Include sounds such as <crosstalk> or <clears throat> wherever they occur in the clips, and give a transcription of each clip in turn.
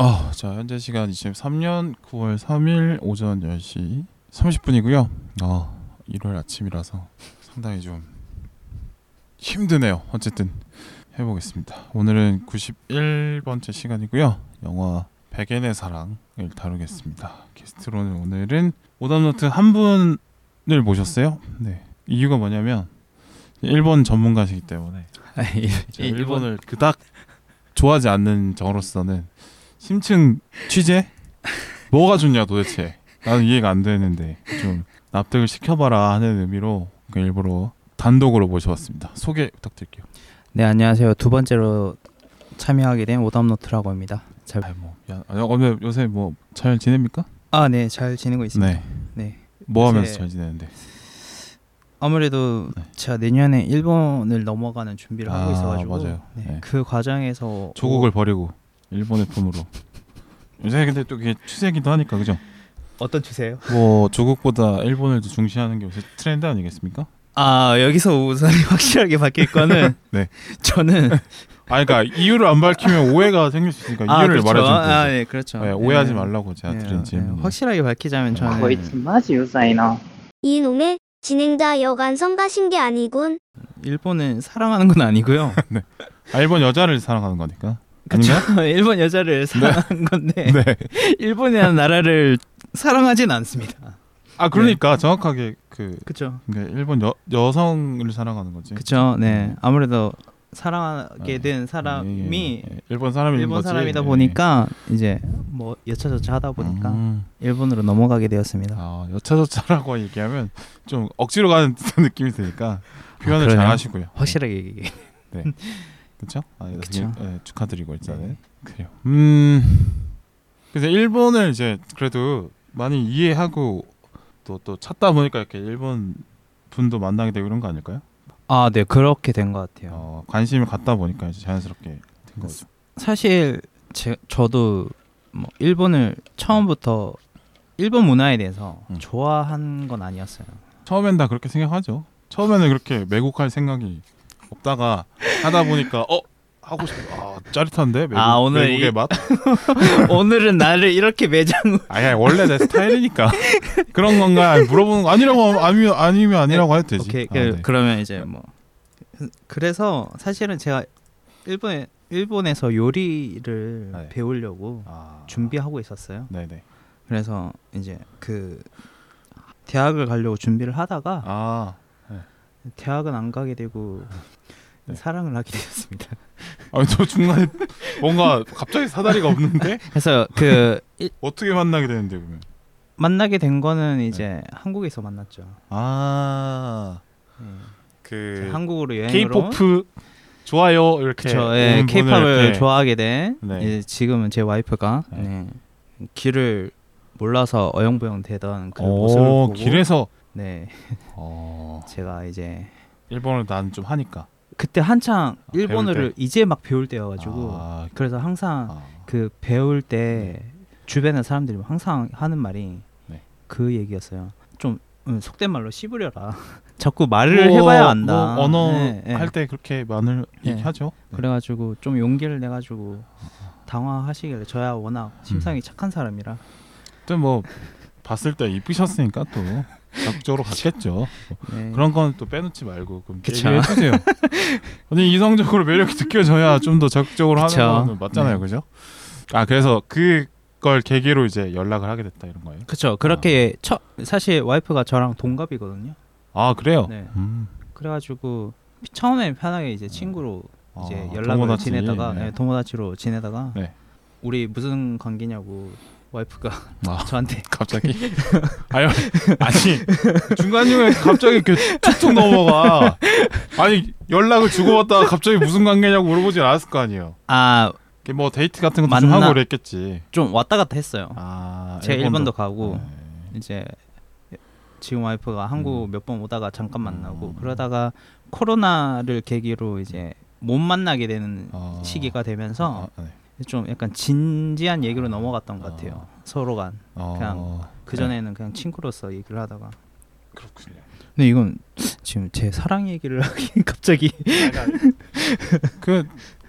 아, 자 현재 시간 23년 9월 3일 오전 10시 30분이고요. 아, 일요일 아침이라서 상당히 좀 힘드네요. 어쨌든 해보겠습니다. 오늘은 91번째 시간이고요. 영화 백엔의 사랑을 다루겠습니다. 게스트로는 오늘은 오답노트 한 분을 모셨어요. 네. 이유가 뭐냐면 일본 전문가시기 때문에 제가 일본을 그닥 좋아하지 않는 저로서는 심층 취재 뭐가 좋냐 도대체 나는 이해가 안 되는데 좀 납득을 시켜봐라 하는 의미로 그 일부러 단독으로 모셔봤습니다. 소개 부탁드릴게요. 네 안녕하세요. 두 번째로 참여하게 된 오답노트라고 합니다. 잘... 아, 뭐. 아, 오늘 요새 뭐 잘 지냅니까? 아, 네, 잘 지내고 있습니다. 네. 네. 뭐 하면서 잘 지내는데? 아무래도 네. 제가 내년에 일본을 넘어가는 준비를 하고 아, 있어가지고 맞아요. 네, 네. 그 과정에서 조국을 버리고 일본의 폼으로. 요새 근데 또 그게 추세기도 하니까 그죠? 어떤 추세요? 뭐 조국보다 일본을 더 중시하는 게 요새 트렌드 아니겠습니까? 아 여기서 우선이 <laughs> 확실하게 바뀔 거는 <laughs> 네 저는 <laughs> 아 그러니까 이유를 안 밝히면 오해가 생길 수 있으니까 아, 이유를 그렇죠. 말해주면 아, 되죠. 아네 그렇죠. 네, 오해하지 네. 말라고 제가 네, 드린 질문. 네. 확실하게 밝히자면 네. 저는 거의 마지 유사이나 이놈의 진행자 여간 성가신 게 아니군. 일본은 사랑하는 건 아니고요. 네. 아, 일본 여자를 사랑하는 거니까. 그쵸? <laughs> 일본 여자를 사랑하는 건데 네. <laughs> 일본이라는 나라를 사랑하진 않습니다. 아 그러니까 정확하게 그 그렇죠. 그러니까 일본 여, 여성을 사랑하는 거지. 그렇죠. 네. 아무래도 사랑하게 네. 된 사람이 예, 예. 일본 사람인 일본 거지. 사람이다 예. 보니까 이제 뭐 여차저차 하다 보니까 음. 일본으로 넘어가게 되었습니다. 아 여차저차라고 얘기하면 좀 억지로 가는 <laughs> 듯한 느낌이 드니까 표현을 그래요? 잘 하시고요. 확실하게 얘기해. 그렇죠? 아, 그쵸. 일- 예, 축하드리고 일단은 네. 그래요. 음. 그래서 일본을 이제 그래도 많이 이해하고 또 또 찾다 보니까 이렇게 일본 분도 만나게 되고 이런 거 아닐까요? 아, 네 그렇게 된 것 같아요. 어, 관심을 갖다 보니까 이제 자연스럽게 된 거죠. 사실 제, 저도 뭐 일본을 처음부터 일본 문화에 대해서 음. 좋아한 건 아니었어요. 처음엔 다 그렇게 생각하죠. 처음에는 그렇게 매국할 생각이 없다가 하다 보니까 어 하고 싶어. 아 짜릿한데 매국, 아, 오늘 매국의 이- 맛. <laughs> 오늘은 나를 이렇게 매장 <laughs> 아야 원래 내 스타일이니까 그런 건가 아니, 물어보는 거 아니라고 아니면 아니면 아니라고 해도 되지. 오케이 아, 그, 네. 그러면 이제 뭐 그래서 사실은 제가 일본에 일본에서 요리를 네. 배우려고 아, 준비하고 있었어요. 네네. 그래서 이제 그 대학을 가려고 준비를 하다가 아, 대학은 안 가게 되고 <laughs> 네. 사랑을 하게 되었습니다. <laughs> 아니 저 중간에 뭔가 갑자기 사다리가 없는데 <laughs> 그래서 그 일- <laughs> 어떻게 만나게 되는데 그러면? 만나게 된 거는 네. 이제 한국에서 만났죠. 아, 네. 그 한국으로 여행으로 K-pop 좋아요 이렇게 저온 예, K-팝을 이렇게- 좋아하게 된 네. 지금은 제 와이프가 네. 네. 길을 몰라서 어영부영 되던 그 모습을 오, 보고 길에서 네 어, 제가 이제 일본을 난좀 하니까. 그때 한창 아, 일본어를 이제 막 배울 때여가지고 아, 그래서 항상 아, 그 배울 때 주변의 사람들이 항상 하는 말이 네. 그 얘기였어요. 좀 음, 속된 말로 씹으려라. <laughs> 자꾸 말을 뭐, 해봐야 안다. 뭐 언어 네, 네. 할때 그렇게 많은 네. 얘기하죠. 네. 그래가지고 좀 용기를 내가지고 당황하시길래 저야 워낙 음. 심상이 착한 사람이라 또 뭐 봤을 때 이쁘셨으니까 또 적극적으로 갔겠죠. 네. 그런 건 또 빼놓지 말고 그럼. 얘기해 주세요. 아니 이성적으로 매력이 느껴져야 좀 더 적극적으로 그쵸. 하는 거는 맞잖아요, 네. 그죠? 아 그래서 그걸 계기로 이제 연락을 하게 됐다 이런 거예요. 그쵸 그렇게 처, 사실 와이프가 저랑 동갑이거든요. 아 그래요? 네. 음. 그래가지고 처음에 편하게 이제 친구로 이제 아, 연락을 도모다치. 지내다가 네. 네, 도모다치로 지내다가 네. 우리 무슨 관계냐고 와이프가 아 <laughs> 저한테 갑자기 <laughs> 아니 아니 중간 중에 갑자기 이렇게 툭툭 넘어가 아니 연락을 주고받다가 갑자기 무슨 관계냐고 물어보진 않았을 거 아니에요. 아좀뭐 데이트 같은 것도 좀 만나- 하고 그랬겠지. 왔다 갔다 했어요. 아 제가 일본도 가고 네. 이제 지금 와이프가 한국 음. 몇번 오다가 잠깐 만나고 음. 그러다가 코로나를 계기로 이제 못 만나게 되는 아. 시기가 되면서 아, 네. 좀 약간 진지한 얘기로 넘어갔던 것 같아요. 아. 서로 간. 어, 그냥 그 전에는 그냥 친구로서 얘기를 하다가. 그렇군요. 근데 이건 지금 제 사랑 얘기를 <laughs> 하기 갑자기 <laughs> 그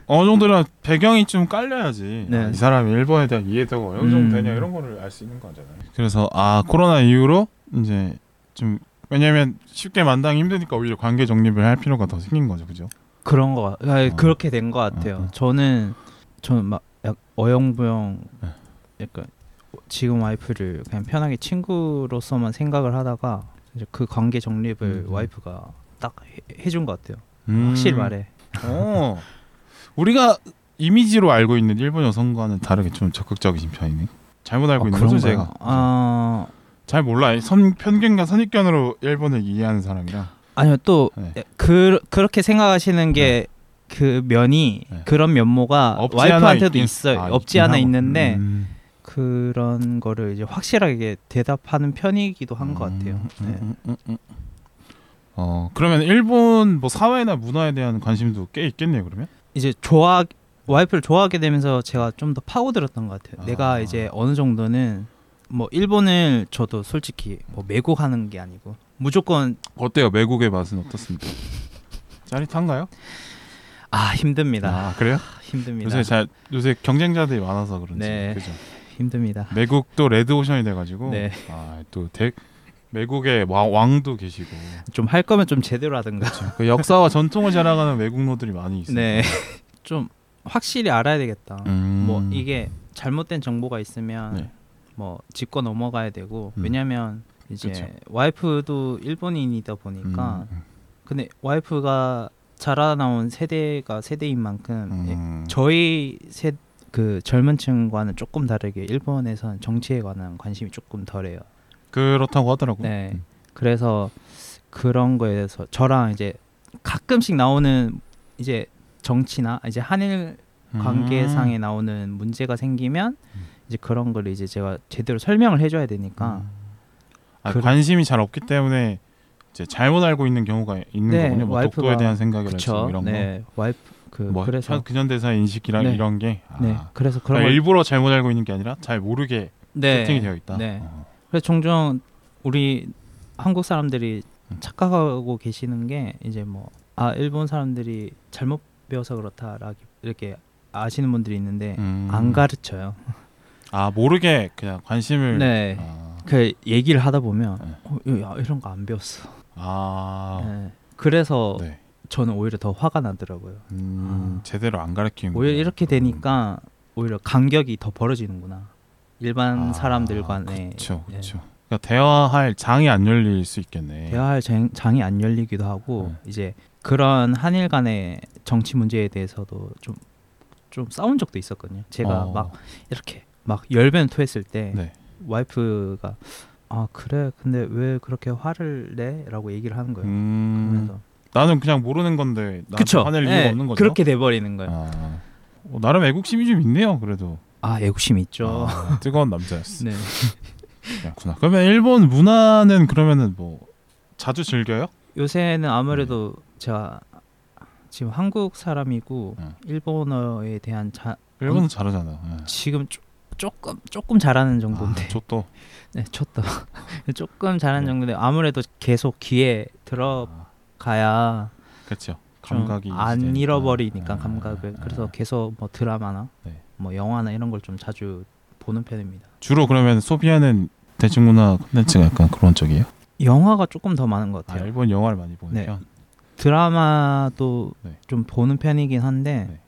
어느 정도는 배경이 좀 깔려야지 네. 아, 이 사람이 일본에 대한 이해도가 어느 정도 음. 되냐 이런 거를 알 수 있는 거잖아요. 그래서 아 코로나 이후로 이제 좀 왜냐면 쉽게 만당이 힘드니까 오히려 관계 정립을 할 필요가 더 생긴 거죠, 그죠? 그런 거 같- 아니, 어. 그렇게 된 것 같아요. 어, 어. 저는 저는 막약 어영부영 네. 약간 지금 와이프를 그냥 편하게 친구로서만 생각을 하다가 이제 그 관계 정립을 음. 와이프가 딱 해, 해준 것 같아요. 음. 확실히 말해. 어. 우리가 이미지로 알고 있는 일본 여성과는 다르게 좀 적극적이신 편이네. 잘못 알고 아, 있는 거죠? 제가. 아 잘 몰라. 선 편견과 선입견으로 일본을 이해하는 사람이라. 아니요 또 네. 그, 그렇게 생각하시는 게 그 면이 네. 그런 면모가 와이프한테도 있긴- 있어요. 아, 없지 않아 하고. 있는데 음. 그런 거를 이제 확실하게 대답하는 편이기도 한것 같아요. 음, 네. 음, 음, 음. 어 그러면 일본 뭐 사회나 문화에 대한 관심도 꽤 있겠네요. 그러면. 이제 좋아 와이프를 좋아하게 되면서 제가 좀 더 파고들었던 것 같아요. 아. 내가 이제 어느 정도는 뭐 일본을 저도 솔직히 뭐 매국하는 게 아니고 무조건 어때요? 외국의 맛은 어떻습니까? <laughs> 짜릿한가요? 아 힘듭니다. 아 그래요? 힘듭니다. 요새 잘 요새 경쟁자들이 많아서 그런지 네. 그죠. 힘듭니다. 외국도 레드 오션이 돼가지고 네. 아또 외국의 왕, 왕도 계시고 좀 할 거면 좀 제대로 하든가. 그 역사와 전통을 자랑하는 외국노들이 많이 있어요. 네. <laughs> 좀 확실히 알아야 되겠다. 음. 뭐 이게 잘못된 정보가 있으면 네. 뭐 짚고 넘어가야 되고 음. 왜냐면 이제 그쵸. 와이프도 일본인이다 보니까 음, 근데 와이프가 자라나온 세대가 세대인 만큼 예, 음. 저희 세 그 젊은층과는 조금 다르게 일본에서는 정치에 관한 관심이 조금 덜해요. 그렇다고 하더라고. 네. 음. 그래서 그런 거에 대해서 저랑 이제 가끔씩 나오는 이제 정치나 이제 한일 관계상에 나오는 문제가 생기면 음. 이제 그런 걸 이제 제가 제대로 설명을 해줘야 되니까 아, 그- 관심이 잘 없기 때문에 이제 잘못 알고 있는 경우가 있는 네, 거군요. 뭐 독도에 대한 생각이랄지 뭐 이런 네 와이프 그 거. 뭐 그래서 근현대사 인식이랑 네. 이런 게 아, 네 그래서 그런 그러니까 걸 일부러 잘못 알고 있는 게 아니라 잘 모르게 네, 세팅이 되어 있다. 네. 어. 그래서 종종 우리 한국 사람들이 음. 착각하고 계시는 게 이제 뭐 아 일본 사람들이 잘못 배워서 그렇다라기 이렇게 아시는 분들이 있는데 음. 안 가르쳐요. <laughs> 아 모르게 그냥 관심을. 네. 아, 그 얘기를 하다 보면 네. 어, 야, 이런 거 안 배웠어. 아. 네. 그래서 네. 저는 오히려 더 화가 나더라고요. 음, 아. 제대로 안 가르치는. 오히려 이렇게 되니까 오히려 간격이 더 벌어지는구나. 일반 아, 사람들 간에 그렇죠, 예. 그렇죠. 그러니까 대화할 장이 안 열릴 수 있겠네. 대화할 장, 장이 안 열리기도 하고 이제 그런 한일 간의 정치 문제에 대해서도 좀 좀 싸운 적도 있었거든요. 제가 어, 막 이렇게 막 열변 토했을 때 네. 와이프가 아 그래 근데 왜 그렇게 화를 내?라고 얘기를 하는 거예요. 음, 그러면서 나는 그냥 모르는 건데 나한테 그쵸? 화낼 이유가 예, 없는 거죠. 그렇게 돼버리는 거예요. 아, 어, 나름 애국심이 좀 있네요. 그래도 아 애국심 있죠. 아, 뜨거운 남자였어. <laughs> 네. 그렇구나. 그러면 일본 문화는 그러면은 뭐 자주 즐겨요? 요새는 아무래도 제가 지금 한국 사람이고 응. 일본어에 대한 자, 일본은 잘하잖아. 예. 지금 쪼, 조금 조금 잘하는 정도인데 아, 저또 네, 쳤다. <laughs> 조금 잘하는 네. 정도인데 아무래도 계속 귀에 아, 들어가야 그렇죠. 좀 감각이 안. 잃어버리니까 아, 감각을 아. 그래서 계속 뭐 드라마나 네. 뭐 영화나 이런 걸 좀 자주 보는 편입니다. 주로 그러면 소비하는 대중문화 콘텐츠가 약간 그런 쪽이에요? 영화가 조금 더 많은 것 아, 같아요. 일본 영화를 많이 보는 네. 편. 드라마도 네. 좀 보는 편이긴 한데 네.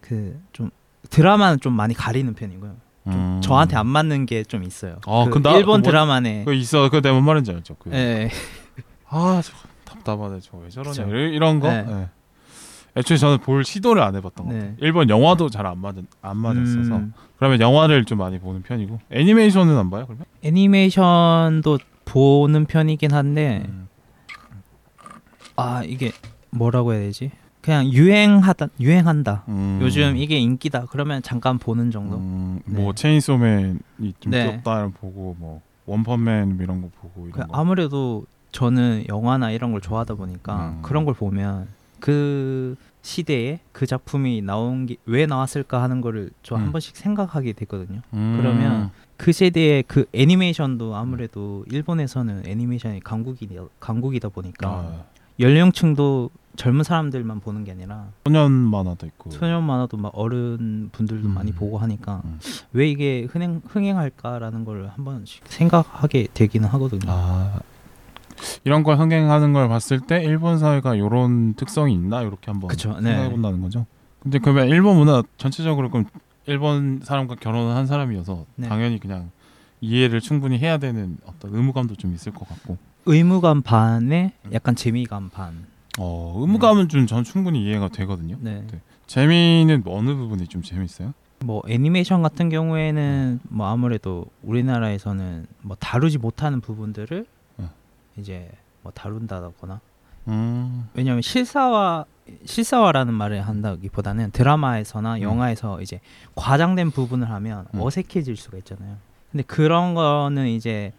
그좀 드라마는 좀 많이 가리는 편이고요. 좀 음. 저한테 안 맞는 게 좀 있어요. 아, 그그 나- 일본 그 뭐- 드라마네. 그 있어. 그 내가 뭔 말인지 알죠. 그. 예. 아, 저 답답하네. 저 왜 저러냐. 이- 이런 거. 네. 예. 애초에 저는 볼 시도를 안 해봤던 것 네. 같아요. 일본 영화도 잘 안 맞은 안 맞았어서. 음, 그러면 영화를 좀 많이 보는 편이고 애니메이션은 안 봐요? 그러면? 애니메이션도 보는 편이긴 한데 음. 아 이게 뭐라고 해야 되지? 그냥 유행하다 유행한다. 음. 요즘 이게 인기다. 그러면 잠깐 보는 정도. 음, 네. 뭐 체인소맨이 좀 네. 귀엽다 보고 뭐 원펀맨 이런 거 보고 그 이런 거. 아무래도 저는 영화나 이런 걸 좋아하다 보니까 음. 그런 걸 보면 그 시대에 그 작품이 나온 게 왜 나왔을까 하는 거를 저한 음. 번씩 생각하게 되거든요. 음. 그러면 그 세대의 그 애니메이션도 아무래도 일본에서는 애니메이션이 강국이 강국이다 보니까 아, 연령층도 젊은 사람들만 보는 게 아니라 소년 만화도 있고. 소년 만화도 막 어른 분들도 음. 많이 보고 하니까 음. 왜 이게 흥행 흥행할까라는 걸 한 번씩 생각하게 되기는 하거든요. 아 이런 걸 흥행하는 걸 봤을 때 일본 사회가 이런 특성이 있나 이렇게 한번 그쵸, 네. 생각해 본다는 거죠. 근데 그러면 일본 문화 전체적으로 그럼 일본 사람과 결혼을 한 사람이어서 네. 당연히 그냥 이해를 충분히 해야 되는 어떤 의무감도 좀 있을 것 같고. 의무감 반에 약간 재미감 반. 어 의무감은 좀 전 충분히 이해가 되거든요. 네. 네. 재미는 어느 부분이 좀 재밌어요? 뭐 애니메이션 같은 경우에는 뭐 아무래도 우리나라에서는 뭐 다루지 못하는 부분들을 어. 이제 뭐 다룬다거나 음, 왜냐하면 실사화 실사화라는 말을 한다기보다는 드라마에서나 음. 영화에서 이제 과장된 부분을 하면 음. 어색해질 수가 있잖아요. 근데 그런 거는 이제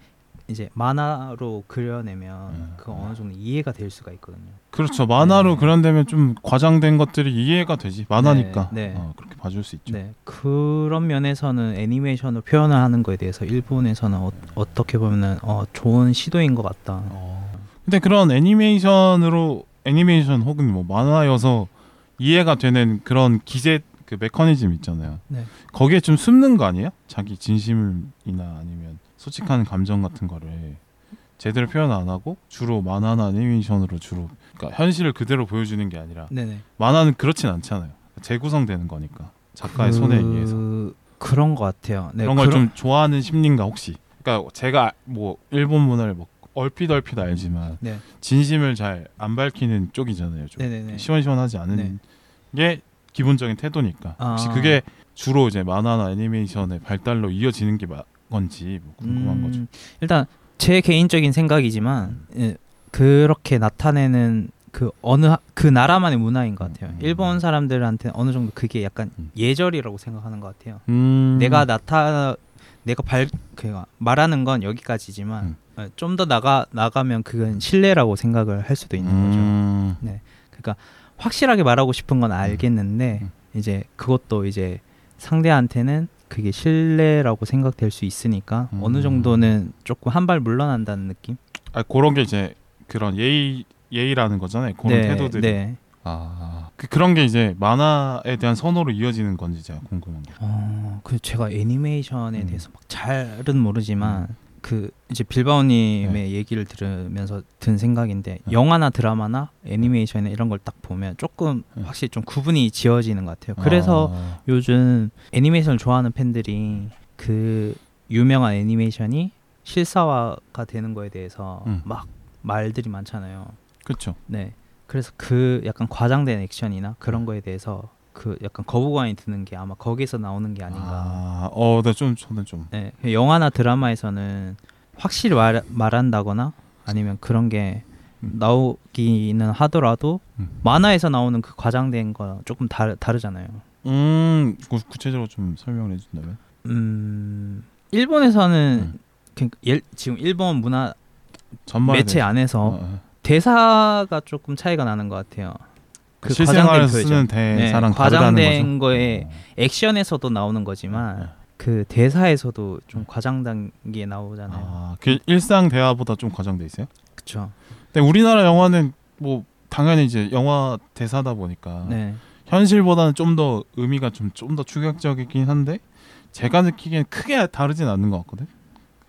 이제 만화로 그려내면 음. 그 어느 정도 이해가 될 수가 있거든요. 그렇죠. 만화로 네. 그런 데면 좀 과장된 것들이 이해가 되지. 만화니까 네, 네. 어, 그렇게 봐줄 수 있죠. 네 그런 면에서는 애니메이션으로 표현을 하는 거에 대해서 일본에서는 어, 떻게 보면은 어, 좋은 시도인 것 같다. 어. 근데 그런 애니메이션으로 애니메이션 혹은 뭐 만화여서 이해가 되는 그런 기재 그 메커니즘 있잖아요. 네. 거기에 좀 숨는 거 아니에요? 자기 진심이나 아니면 솔직한 감정 같은 거를 제대로 표현 안 하고 주로 만화나 애니메이션으로 주로 그러니까 현실을 그대로 보여주는 게 아니라 네네. 만화는 그렇진 않잖아요. 재구성되는 거니까 작가의 손에 의해서 그런 것 같아요. 네, 그런 걸 그런- 좀 좋아하는 심리인가 혹시? 그러니까 제가 뭐 일본 문화를 뭐 얼핏 얼핏 알지만 네. 진심을 잘 안 밝히는 쪽이잖아요. 좀 네네네. 시원시원하지 않은 네. 게 기본적인 태도니까 혹시 아. 그게 주로 이제 만화나 애니메이션의 발달로 이어지는 게 마- 건지 뭐 궁금한 음, 거죠. 일단 제 개인적인 생각이지만 예, 그렇게 나타내는 그 어느 하- 그 나라만의 문화인 것 같아요. 음. 일본 사람들한테 어느 정도 그게 약간 음. 예절이라고 생각하는 것 같아요. 음. 내가 나타 내가 발그 말하는 건 여기까지지만 음. 좀더 나가 나가면 그건 신뢰라고 생각을 할 수도 있는 거죠. 음. 그러니까 확실하게 말하고 싶은 건 알겠는데 음. 이제 그것도 이제 상대한테는 그게 신뢰라고 생각될 수 있으니까 음. 어느 정도는 조금 한 발 물러난다는 느낌? 아 그런 게 이제 그런 예의 예의라는 거잖아요. 그런 태도들이. 네. 아 그, 그런 게 이제 만화에 대한 선호로 이어지는 건지 제가 궁금한 게. 어, 그 제가 애니메이션에 음. 대해서 막 잘은 모르지만 그 이제 빌바오님의 얘기를 들으면서 든 생각인데 네. 영화나 드라마나 애니메이션에 이런 걸 딱 보면 조금 네. 확실히 좀 구분이 지어지는 것 같아요. 그래서 아, 요즘 애니메이션을 좋아하는 팬들이 그 유명한 애니메이션이 실사화가 되는 거에 대해서 음. 막 말들이 많잖아요. 그렇죠. 네. 그래서 그 약간 과장된 액션이나 그런 거에 대해서 그 약간 거부감이 드는 게 아마 거기서 나오는 게 아닌가. 아, 어, 네, 좀 저는 좀 네. 영화나 드라마에서는 확실히 말, 말한다거나 아니면 그런 게 음. 나오기는 하더라도 음. 만화에서 나오는 그 과장된 거 조금 다르, 다르잖아요. 음, 구, 구체적으로 좀 설명을 해준다면. 음 일본에서는 음. 그 예, 지금 일본 문화 매체 대해서. 안에서 어, 어. 대사가 조금 차이가 나는 것 같아요. 그 과장된. 대사랑 네, 과장된. 거에 어. 액션에서도 나오는 거지만 그 대사에서도 좀 과장된 게 나오잖아요. 아, 그 일상 대화보다 좀 과장돼 있어요? 그렇죠. 근데 우리나라 영화는 뭐 당연히 이제 영화 대사다 보니까 네. 현실보다는 좀 더 의미가 좀 좀더 충격적이긴 한데 제가 느끼기엔 크게 다르진 않는 것 같거든.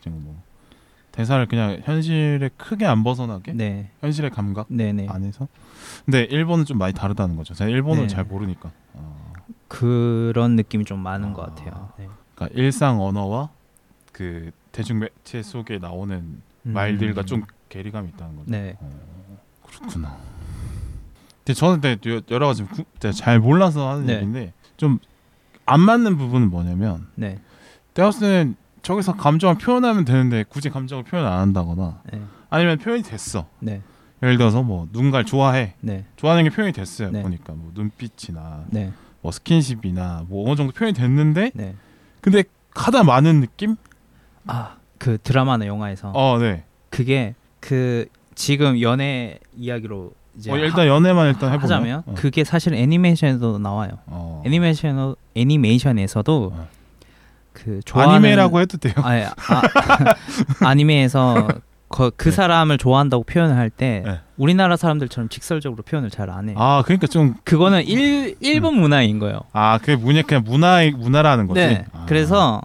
그냥 뭐 대사를 그냥 현실에 크게 안 벗어나게 네. 현실의 감각 네네. 안에서. 근데 일본은 좀 많이 다르다는 거죠. 제가 일본을 네. 잘 모르니까. 어, 그런 느낌이 좀 많은 아. 것 같아요. 네. 그러니까 일상 언어와 그 대중 매체 속에 나오는 음. 말들과 좀 괴리감이 있다는 거죠. 네. 어, 그렇구나. 근데 저는 근데 여- 여러 가지 구- 잘 몰라서 하는 네. 얘기인데 좀 안 맞는 부분은 뭐냐면 네. 때는 저기서 감정을 표현하면 되는데 굳이 감정을 표현 안 한다거나 네. 아니면 표현이 됐어. 네. 예를 들어서 뭐 누군가를 좋아해. 네. 좋아하는 게 표현이 됐어요. 네. 보니까 뭐 눈빛이나 네. 뭐 스킨십이나 뭐 어느 정도 표현이 됐는데 네. 근데 가다 많은 느낌? 아, 그 드라마나 영화에서 어, 네. 그게 그 지금 연애 이야기로 이제 어, 일단 연애만 일단 하, 해보면 하자면 어. 그게 사실 애니메이션에도 나와요. 어. 애니메이션 애니메이션에서도 어. 그 좋아하는 아니메라고 해도 돼요. 아, 아, <laughs> 아 니메에서 그, 그 네. 사람을 좋아한다고 표현을 할때 네. 우리나라 사람들처럼 직설적으로 표현을 잘 안 해. 요아 그러니까 좀 그거는 일 일본 문화인 거예요. 아, 그게 문화 그냥 문화의 문화라는 거지. 네. 아. 그래서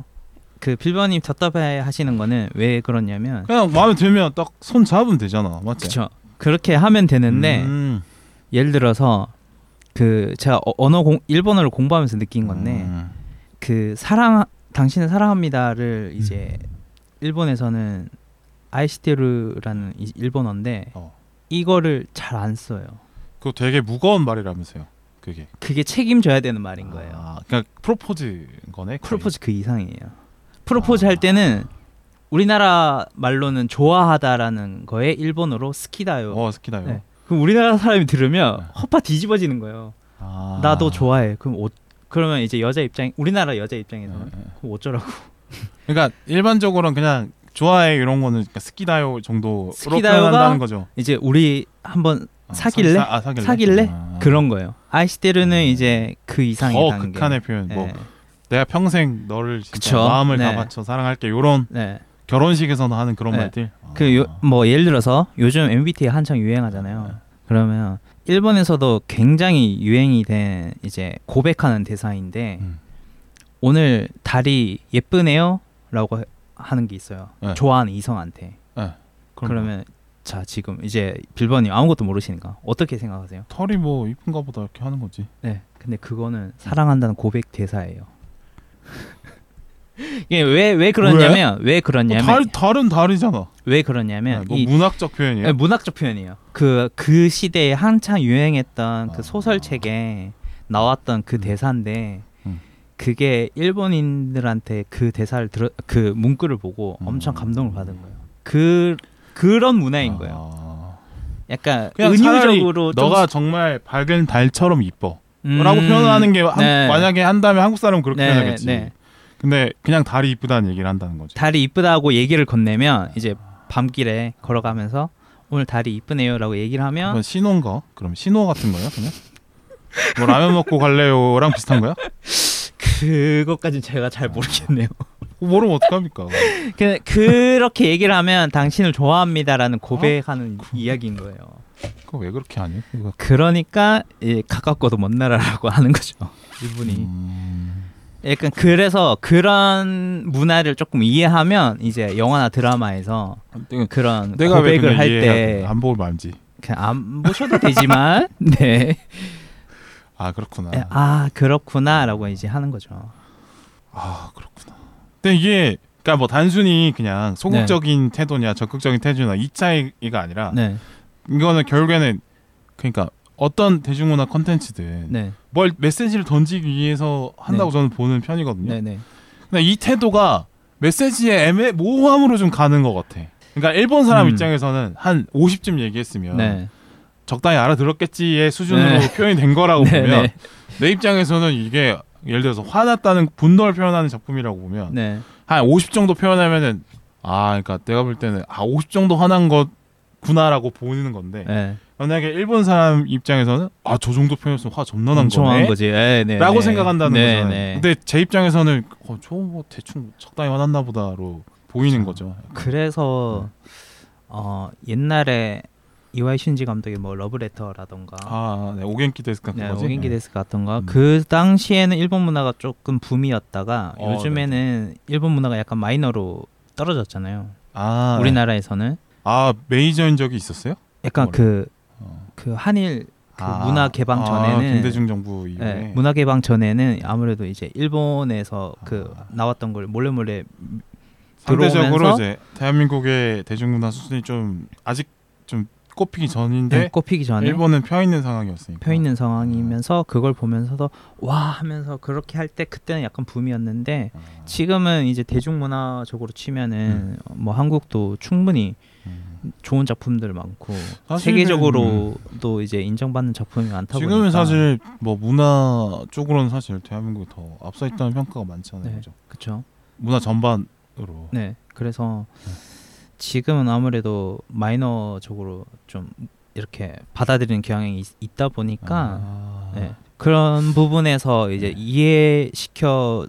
그 빌버님 답답해 하시는 거는 왜 그러냐면 그냥 마음에 들면 딱 손 잡으면 되잖아, 맞지? 그쵸 그렇게 하면 되는데 음. 예를 들어서 그 제가 어- 언어 공 일본어를 공부하면서 느낀 건데 음. 그 사랑 당신을 사랑합니다를 이제 일본에서는 아이시테르라는 이- 일본어인데 어. 이거를 잘 안 써요. 그거 되게 무거운 말이라면서요. 그게. 그게 책임져야 되는 말인 거예요. 아, 그러니까 프로포즈 거네. 거의. 프로포즈 그 이상이에요. 프로포즈 할 때는 우리나라 말로는 좋아하다라는 거에 일본어로 스키다요. 어, 스키다요. 네. 그럼 우리나라 사람이 들으면 네. 허파 뒤집어지는 거예요. 아. 나도 좋아해. 그럼 어, 그러면 이제 여자 입장 우리나라 여자 입장에서는 네, 네. 그럼 어쩌라고? 그러니까 일반적으로는 그냥 좋아해 이런 거는 그러니까 스키다요 정도로 표현한다는 거죠. 이제 우리 한번 아, 사귈래? 사, 아, 사귈래? 사귈래? 아. 그런 거예요. 아이시테르는 음. 이제 그 이상의 더 단계. 극한의 표현. 뭐 네. 내가 평생 너를. 마음을 다 네. 바쳐 사랑할게. 요런 네. 결혼식에서는 하는 그런 네. 말들. 그 아. 뭐 예를 들어서 요즘 MBTI 한창 유행하잖아요. 네. 그러면 일본에서도 굉장히 유행이 된 이제 고백하는 대사인데 음. 오늘 달이 예쁘네요라고 하는 게 있어요. 네. 좋아하는 이성한테. 그럼 그러면 자 지금 이제 빌번님 아무것도 모르시니까 어떻게 생각하세요? 털이 뭐 이쁜가 보다 이렇게 하는 거지. 네. 근데 그거는 사랑한다는 고백 대사예요. <laughs> 이게 왜 왜 그러냐면 왜, 뭐 그러냐면 달, 달은 달이잖아. 왜 그러냐면 뭐이 문학적 표현이에요. 네, 문학적 표현이에요. 그그 시대에 한창 유행했던 아. 그 소설책에 나왔던 그 음. 대사인데 음. 그게 일본인들한테 그 대사를 들어 그 문구를 보고 엄청 음. 감동을 받은 거예요. 그 그런 문화인 거예요. 아. 약간 그냥 차라리 은유적으로 좀 너가 정말 밝은 달처럼 이뻐. 음, 라고 표현하는 게 한- 네. 만약에 한다면 한국 사람은 그렇게 네, 표현하겠지. 네. 근데 그냥 달이 이쁘다는 얘기를 한다는 거지. 달이 이쁘다고 얘기를 건네면 이제 밤길에 걸어가면서 오늘 달이 이쁘네요라고 얘기를 하면 신호인가? 그럼 신호 같은 거야 그냥? 뭐 라면 먹고 갈래요랑 비슷한 거야? <laughs> 그것까지 제가 잘 모르겠네요. <laughs> 모르면 어떡합니까? <laughs> 그, 그렇게 얘기를 하면 당신을 좋아합니다라는 고백하는 이야기인 거예요. 그거 왜 그렇게 하니? 그거 그러니까 예, 가깝고도 먼 나라라고 <laughs> 하는 거죠. 이분이. 음... 약간 그래서 그런 문화를 조금 이해하면 이제 영화나 드라마에서 그런 내가 왜 고백을 할때 돼? 안 보고 말지. 안 보셔도 되지만 네. 아 그렇구나. 예, 아 그렇구나라고 이제 하는 거죠. 아 그렇구나. 근데 이게 그러니까 뭐 단순히 그냥 소극적인 태도냐 적극적인 태도냐 이 차이가 아니라 네, 이거는 결국에는 그러니까 어떤 대중문화 컨텐츠든 네, 뭘 메시지를 던지기 위해서 한다고 네. 저는 보는 편이거든요. 네, 네. 근데 이 태도가 메시지의 애매 모호함으로 좀 가는 것 같아. 그러니까 일본 사람 음. 입장에서는 한 50쯤 얘기했으면 네. 적당히 알아들었겠지의 수준으로 네. 표현이 된 거라고 <laughs> 네, 보면 네. 내 입장에서는 이게 예를 들어서 화났다는 분노를 표현하는 작품이라고 보면 네. 한50 정도 표현하면은 아 그러니까 내가 볼 때는 아 50 정도 화난 것구나라고 보이는 건데 네. 만약에 일본 사람 입장에서는 아 저 정도 표현했으면 화 점나 난 거네 한 거지. 네, 네, 라고 네. 생각한다는 네, 거잖아요. 네. 근데 제 입장에서는 어, 저뭐 대충 적당히 화났나 보다로 보이는 거죠. 그래서 어 옛날에 이와이 슌지 감독의 뭐 러브레터라던가 아, 네, 오겐키 데스까 네, 그거지. 오겐기 데스 같던가 음. 그 당시에는 일본 문화가 조금 붐이었다가 어, 요즘에는 일본 문화가 약간 마이너로 떨어졌잖아요. 아, 우리나라에서는 아 메이저인 적이 있었어요? 약간 뭐래? 그 어. 그 한일 그 아, 문화 개방 아, 전에는 김대중 정부 이후에 네, 문화 개방 전에는 아무래도 이제 일본에서 그 아. 나왔던 걸 몰래 몰래 상대적으로 이제 대한민국의 대중문화 수준이 좀 아직 좀 꼽히기 전인데 네, 꼽히기 전에 일본은 펴 있는 상황이었으니까. 펴 있는 상황이면서 그걸 보면서도 와 하면서 그렇게 할 때 그때는 약간 붐이었는데 아, 지금은 이제 대중문화적으로 치면은 음. 뭐 한국도 충분히 음. 좋은 작품들 많고 세계적으로도 이제 인정받는 작품이 많다 지금은 보니까 사실 뭐 문화 쪽으로는 사실 대한민국이 더 앞서 있다는 평가가 많잖아요. 네. 그렇죠. 문화 전반으로. 네. 그래서 네. 지금은 아무래도 마이너적으로 좀 이렇게 받아들이는 경향이 있, 다 보니까 아. 네. 그런 부분에서 이제 네. 이해시켜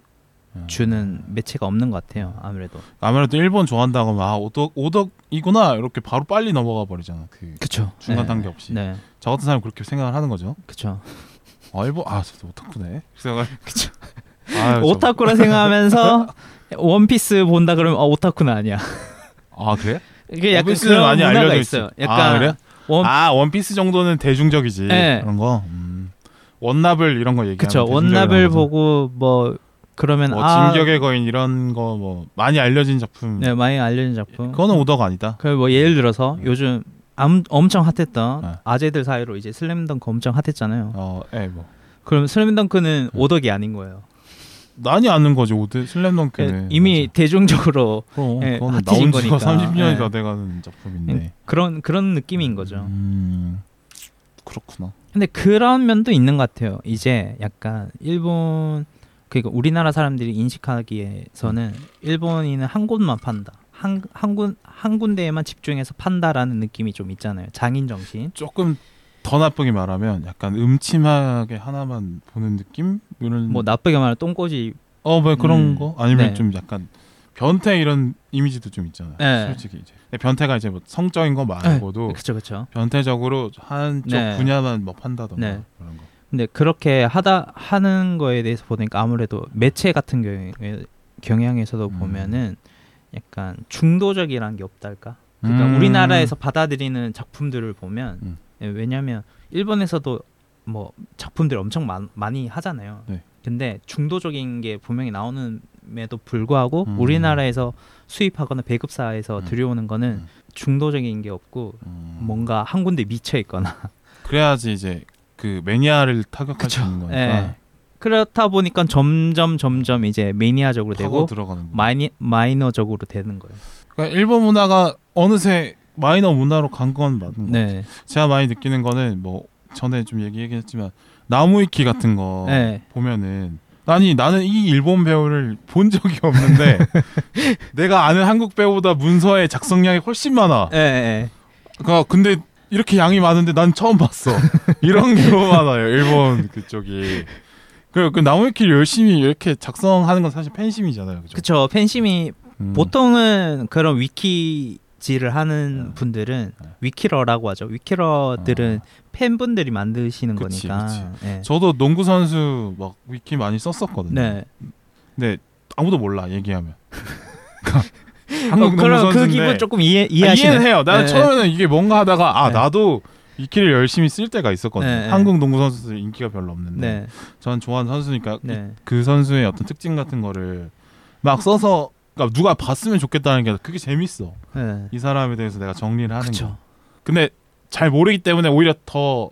주는 매체가 없는 것 같아요. 아무래도. 아무래도 일본 좋아한다고 하면 아 오덕 오덕이구나 이렇게 바로 빨리 넘어가 버리잖아. 그 그쵸. 중간 네. 단계 없이. 네, 저 같은 사람 그렇게 생각을 하는 거죠. 그쵸. 아 일본 아 저도 오타쿠네. 그래서 <laughs> 그쵸. 아, 저- 오타쿠라 생각하면서 <laughs> 원피스 본다 그러면 어, 오타쿠는 아니야. 아 그래? 이게 약간 원피스는 그런 많이 알려져 있어요. 있어. 약간 아, 그래요? 원아 원피스 정도는 대중적이지 네. 그런 거. 음. 원나블 이런 거 얘기하면 그쵸. 거죠. 보고 뭐 그러면 뭐 아 진격의 거인 이런 거 뭐 많이 알려진 작품. 네, 많이 알려진 작품. 그거는 오더가 아니다. 그뭐 예를 들어서 요즘 암, 엄청 핫했던 네. 아재들 사이로 이제 슬램덩크 엄청 핫했잖아요. 어, 예, 뭐 그럼 슬램덩크는 네. 오덕이 아닌 거예요. 많이 아는 거지 오드 슬램덩크는 예, 이미 대중적으로 맞아. 그럼 예, 그거는 핫해진 나온 지가 거니까. 30년이 예. 다 돼가는 작품인데. 음, 그런 그런 느낌인 거죠. 음, 그렇구나. 근데 그런 면도 있는 것 같아요. 이제 약간 일본 그러니까 우리나라 사람들이 인식하기에서는 일본인은 한 곳만 판다. 한, 한, 군, 한 군데에만 집중해서 판다라는 느낌이 좀 있잖아요. 장인 정신. 조금 더 나쁘게 말하면 약간 음침하게 하나만 보는 느낌? 이런 뭐 나쁘게 말하면 똥꼬지. 어뭐 그런 음, 거 아니면 네. 좀 약간 변태 이런 이미지도 좀 있잖아요. 네. 솔직히 이제 변태가 이제 뭐 성적인 거 말고도 그렇죠, 그렇죠. 변태적으로 한쪽 네. 분야만 뭐 판다던가 네. 그런 거. 근데 그렇게 하다 하는 거에 대해서 보니까 아무래도 매체 같은 경우에 경향에서도 음. 보면은 약간 중도적이라는 게 없달까? 그러니까 음. 우리나라에서 받아들이는 작품들을 보면 음. 예, 왜냐하면 일본에서도 뭐 작품들 엄청 많, 많이 하잖아요. 네. 근데 중도적인 게 분명히 나오는에도 불구하고 음. 우리나라에서 수입하거나 배급사에서 음. 들여오는 거는 음. 중도적인 게 없고 음. 뭔가 한 군데 미쳐 있거나 <laughs> 그래야지 이제 그 매니아를 타격할 수. 있는 거니까 예. 그렇다 보니까 점점 점점 이제 매니아적으로 되고 들어가는. 마이니, 마이너적으로 되는 거예요. 그러니까 일본 문화가 어느새 마이너 문화로 간 건 맞는 거. 네. 제가 많이 느끼는 거는 뭐 전에 좀 얘기했지만 나무위키 같은 거 네. 보면은 아니 나는 이 일본 배우를 본 적이 없는데 <laughs> 내가 아는 한국 배우보다 문서의 작성량이 훨씬 많아. 예, 예. 그러니까 근데 이렇게 양이 많은데 난 처음 봤어. 이런 게 너무 많아요. 일본 그쪽이. 그, 그 나무위키를 열심히 이렇게 작성하는 건 사실 팬심이잖아요. 그죠? 그쵸. 팬심이 음. 보통은 그런 위키 지를 하는 네. 분들은 네. 위키러라고 하죠. 위키러들은 팬분들이 만드시는 아. 그치, 거니까. 그치. 예. 저도 농구 선수 막 위키 많이 썼었거든요. 네. 근데 아무도 몰라 얘기하면. <laughs> 그러니까 어, 한국 농구 그럼 그 선수인데 기분 조금 이해 아, 이해하시네. 이해는 해요. 나는 네. 처음에는 이게 뭔가 하다가 아 네. 나도 위키를 열심히 쓸 때가 있었거든요. 네, 네. 한국 농구 선수들 인기가 별로 없는데 네. 저는 좋아하는 선수니까 네. 그 선수의 어떤 특징 같은 거를 막 써서 그러니까 누가 봤으면 좋겠다는 게 그게 재밌어. 네. 이 사람에 대해서 내가 정리를 하는 거. 그쵸. 근데 잘 모르기 때문에 오히려 더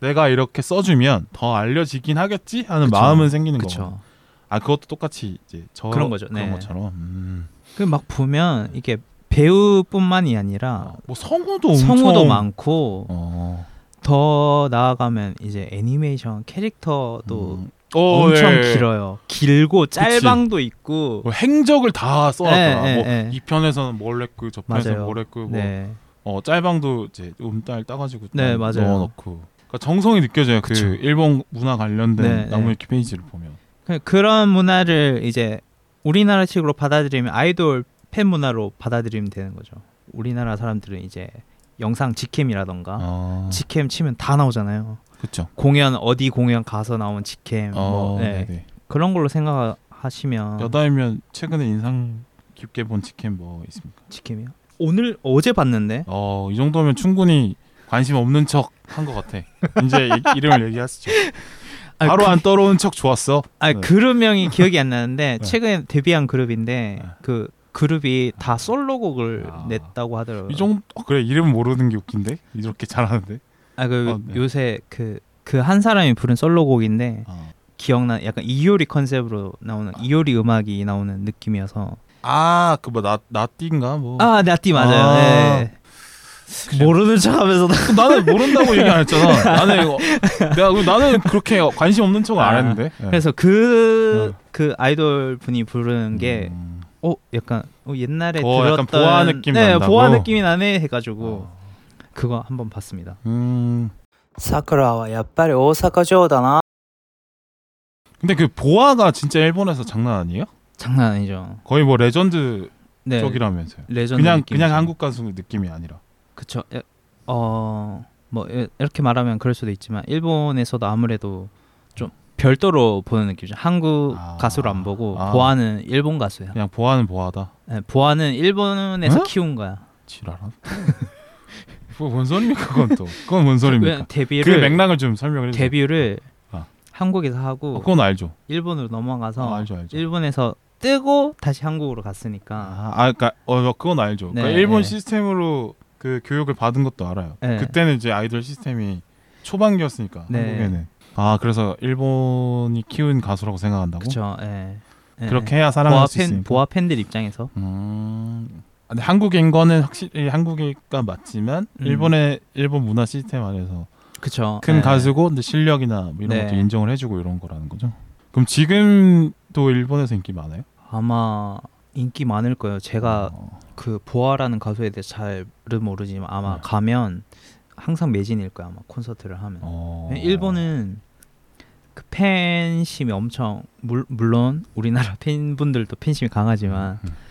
내가 이렇게 써주면 더 알려지긴 하겠지 하는 그쵸. 마음은 생기는. 그쵸. 아 그것도 똑같이 이제 저 그런 거죠. 그런 네. 것처럼. 음. 그막 보면 이게 배우뿐만이 아니라 뭐 성우도 성우도 많고 어. 더 나아가면 이제 애니메이션 캐릭터도 음. 어, 엄청 예. 길어요. 길고 짤방도 있고. 뭐 행적을 다 써놨더라. 예, 예, 뭐 예. 이 편에서는 뭘 했고 저 편에서 맞아요. 뭘 했고 뭐 네. 어, 짤방도 이제 음딸 따가지고 네, 딱 맞아요. 넣어놓고. 그러니까 정성이 느껴져요. 그 그쵸. 일본 문화 관련된 네, 나무위키 페이지를 보면. 그- 그런 문화를 이제 우리나라식으로 받아들이면 아이돌 팬 문화로 받아들이면 되는 거죠. 우리나라 사람들은 이제 영상 직캠이라던가 아, 직캠 치면 다 나오잖아요. 그렇죠. 공연 어디 공연 가서 나온 직캠 어, 뭐 네. 그런 걸로 생각하시면 여다이면 최근에 인상 깊게 본 치킨 뭐 있습니까? 직캠이요? 오늘 어제 봤는데 어, 이 정도면 충분히 관심 없는 척 한 것 같아. 이제 얘기- 이름을 얘기하시죠. <laughs> 아, 바로 그- 안 떠오르는 척 좋았어. 아 네. 그룹 명이 기억이 안 나는데 <laughs> 네. 최근에 데뷔한 그룹인데 네. 그 그룹이 다 솔로곡을 아. 냈다고 하더라고요. 이 정도 어, 그래 이름 모르는 게 웃긴데 이렇게 잘하는데. 아그 어, 네. 요새 그 그 한 사람이 부른 솔로곡인데 어. 기억나 약간 이효리 컨셉으로 나오는 이효리 음악이 나오는 느낌이어서 아, 그뭐나 나띠인가 뭐. 아 나띠 맞아요. 아. 네. 모르는 척하면서도 나는 모른다고 얘기 안 했잖아. 나는 이거 <laughs> 내가 그- 나는 그렇게 관심 없는 척을 안 아, 했는데. 네. 그래서 그 어. 그 아이돌 분이 부르는 게 음. 어 약간 어, 옛날에 어, 들었던 약간 보아 느낌 네 난다고? 보아 느낌이 나네 해가지고 어. 그거 한번 봤습니다. 음. 사쿠라와 야빨이 오사카조다な. 근데 그 보아가 진짜 일본에서 장난 아니에요? 장난 아니죠. 거의 뭐 레전드 네, 쪽이라면서요. 레전드 그냥 느낌이죠. 그냥 한국 가수 느낌이 아니라. 그쵸. 어. 뭐 이렇게 말하면 그럴 수도 있지만 일본에서도 아무래도 좀 별도로 보는 느낌이죠. 한국 아, 가수를 안 보고 아, 보아는 일본 가수야. 그냥 보아는 보아다. 네, 보아는 일본에서 에? 키운 거야. 지랄한. <laughs> 뭐뭔 소리입니까 그건 또. 그건 뭔 소리입니까? 왜그 데뷔를 맥락을 좀 설명을 해주세요. 데뷔를 아. 한국에서 하고 어, 그건 알죠. 일본으로 넘어가서 아, 알죠, 알죠. 일본에서 뜨고 다시 한국으로 갔으니까 아, 아 그러니까 어 그건 알죠. 그러니까 네, 일본 네. 시스템으로 그 교육을 받은 것도 알아요. 네. 그때는 이제 아이돌 시스템이 초반기였으니까 네. 한국에는. 아 그래서 일본이 키운 가수라고 생각한다고? 예, 그렇게 예. 해야 사랑할 수팬 있으니까. 보아 팬들 입장에서 음. 근데 한국인 거는 확실히 한국이가 맞지만 음. 일본의 일본 문화 시스템 안에서 그쵸. 큰 예. 가수고 근데 실력이나 뭐 이런 네. 것도 인정을 해주고 이런 거라는 거죠. 그럼 지금도 일본에서 인기 많아요? 아마 인기 많을 거예요. 제가 어. 그 보아라는 가수에 대해 잘은 모르지만 아마 네. 가면 항상 매진일 거야 아마 콘서트를 하면. 어. 일본은 그 팬심이 엄청 물, 물론 우리나라 <laughs> 팬분들도 팬심이 강하지만 음.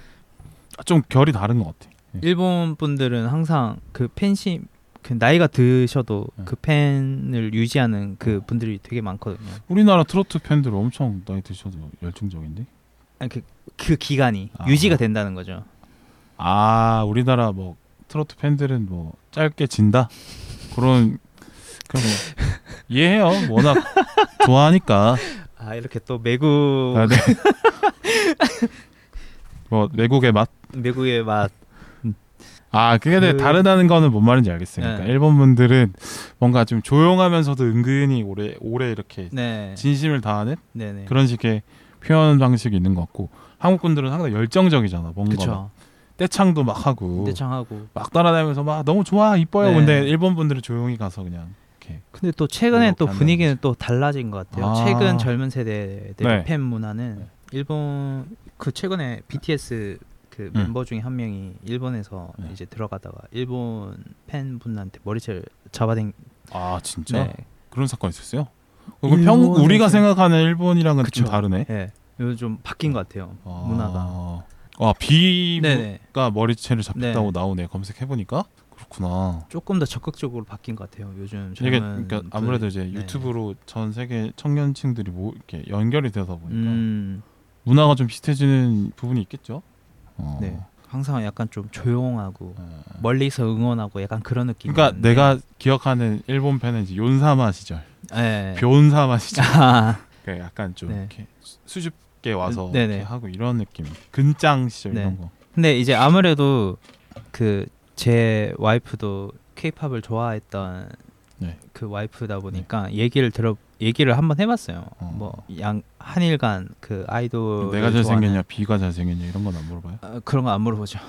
좀 결이 다른 것 같아. 네. 일본 분들은 항상 그 팬심 그 나이가 드셔도 네. 그 팬을 유지하는 그 분들이 되게 많거든요. 우리나라 트로트 팬들 엄청 나이 드셔도 열정적인데. 아니 그, 그 기간이 아. 유지가 된다는 거죠. 아 우리나라 뭐 트로트 팬들은 뭐 짧게 진다 그런 그런 거 이해해요. 워낙 좋아하니까. 아 이렇게 또 매국 아, 네. <laughs> 뭐 외국의 맛. 매국의 맛 아 그게 그... 그- 다르다는 거는 뭔 말인지 알겠어요. 그러니까 네. 일본 분들은 뭔가 좀 조용하면서도 은근히 오래 오래 이렇게 네. 진심을 다하는 네네. 그런 식의 표현 방식이 있는 것 같고 한국 분들은 항상 열정적이잖아. 뭔가 그쵸. 떼창도 막 하고 내창하고. 막 따라다니면서 막 너무 좋아 이뻐요. 네. 근데 일본 분들은 조용히 가서 그냥 이렇게 근데 또 최근에 또 분위기는 또 달라진 것 같아요. 아. 최근 젊은 세대들의 네. 팬 문화는 네. 일본 그 최근에 BTS 그 음. 멤버 중에 한 명이 일본에서 네. 이제 들어가다가 일본 팬분한테 머리채를 잡아댄 아 진짜 네. 그런 사건이 있었어요. 그럼 평 일본에서- 우리가 생각하는 일본이랑은 좀 그쵸. 다르네. 네. 이거 좀 바뀐 것 같아요. 아. 문화가. 아 비가. 머리채를 잡혔다고 네. 나오네. 검색해 보니까 그렇구나. 조금 더 적극적으로 바뀐 것 같아요. 요즘 이게 그러니까 아무래도 이제 네. 유튜브로 전 세계 청년층들이 뭐 이렇게 연결이 되다 보니까 음, 문화가 좀 비슷해지는 부분이 있겠죠. 어. 네. 항상 약간 좀 조용하고 어. 멀리서 응원하고 약간 그런 느낌. 그러니까 내가 기억하는 일본 팬은 이제 요사마 시절, 네. 뵘사마 시절, <laughs> 아, 그러니까 약간 좀 네. 이렇게 수- 수줍게 와서 네네. 이렇게 하고 이런 느낌. 근짱 시절 네. 이런 거. 근데 이제 아무래도 그 제 와이프도 케이팝을 좋아했던 네. 그 와이프다 보니까 얘기를 들어 얘기를 한번 해봤어요. 어. 뭐양 한일 간그 아이돌 내가 잘생겼냐, 비가 잘생겼냐 이런 건 안 물어봐요. 어, 그런 거 안 물어보죠.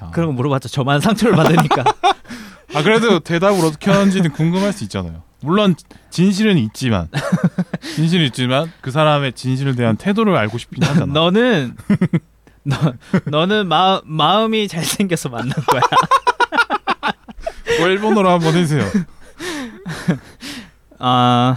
아. 그런 거 물어봤자 저만 상처를 받으니까. <laughs> 아 그래도 대답을 어떻게 하는지는 궁금할 수 있잖아요. 물론 진실은 있지만 <laughs> 진실은 있지만 그 사람의 진실에 대한 태도를 알고 싶긴 하잖아. <laughs> 너는 너 너는 마, 마음이 잘생겨서 만난 거야. 뭐 일본어로 한번 해주세요. 아,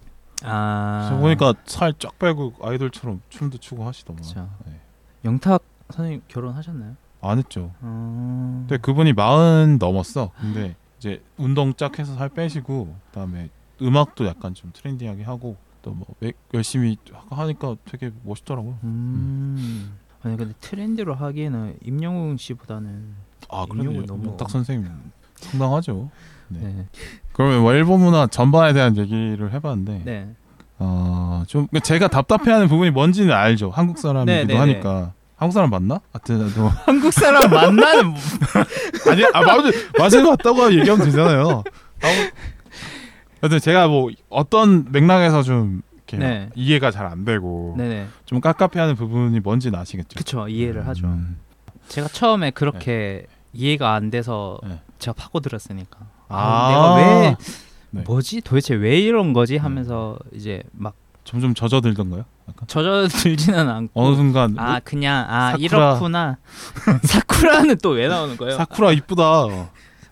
아. 저 보니까 살 쫙 빼고 아이돌처럼 춤도 추고 하시더만. 그쵸. 네. 영탁 선생님 결혼하셨나요? 안 했죠. 어... 근데 그분이 마흔 넘었어. 근데 이제 운동 쫙 해서 살 빼시고 그다음에 음악도 약간 좀 트렌디하게 하고 또 뭐 열심히 하니까 되게 멋있더라고요. 음. 아니 근데 트렌드로 하기에는 임영웅 씨보다는 아 너무- 영탁 선생님 상당하죠. 네. 네. 그러면 뭐 일본 문화 전반에 대한 얘기를 해봤는데 네. 어좀 제가 답답해하는 부분이 뭔지는 알죠. 한국 사람이기도 네, 네, 네. 하니까 한국 사람 맞나? 하여튼 뭐 <laughs> 한국 사람 만나는 뭐- <laughs> 아니 아 맞아 맞아요 맞다고 얘기하면 되잖아요. 하여튼 제가 뭐 어떤 맥락에서 좀 이렇게 네. 이해가 잘 안 되고 네네. 좀 깝깝해하는 부분이 뭔지는 아시겠죠. 그쵸 이해를 하죠. 음, 제가 처음에 그렇게 이해가 안 돼서 네. 제가 파고들었으니까 아, 아, 내가 왜 네. 뭐지 도대체 왜 이런 거지 하면서 이제 막 점점 젖어들던가요? 약간 젖어들지는 않고 어느 순간 아 그냥 아 사쿠라. 이렇구나 <laughs> 사쿠라는 또 왜 나오는 거예요? 사쿠라 이쁘다.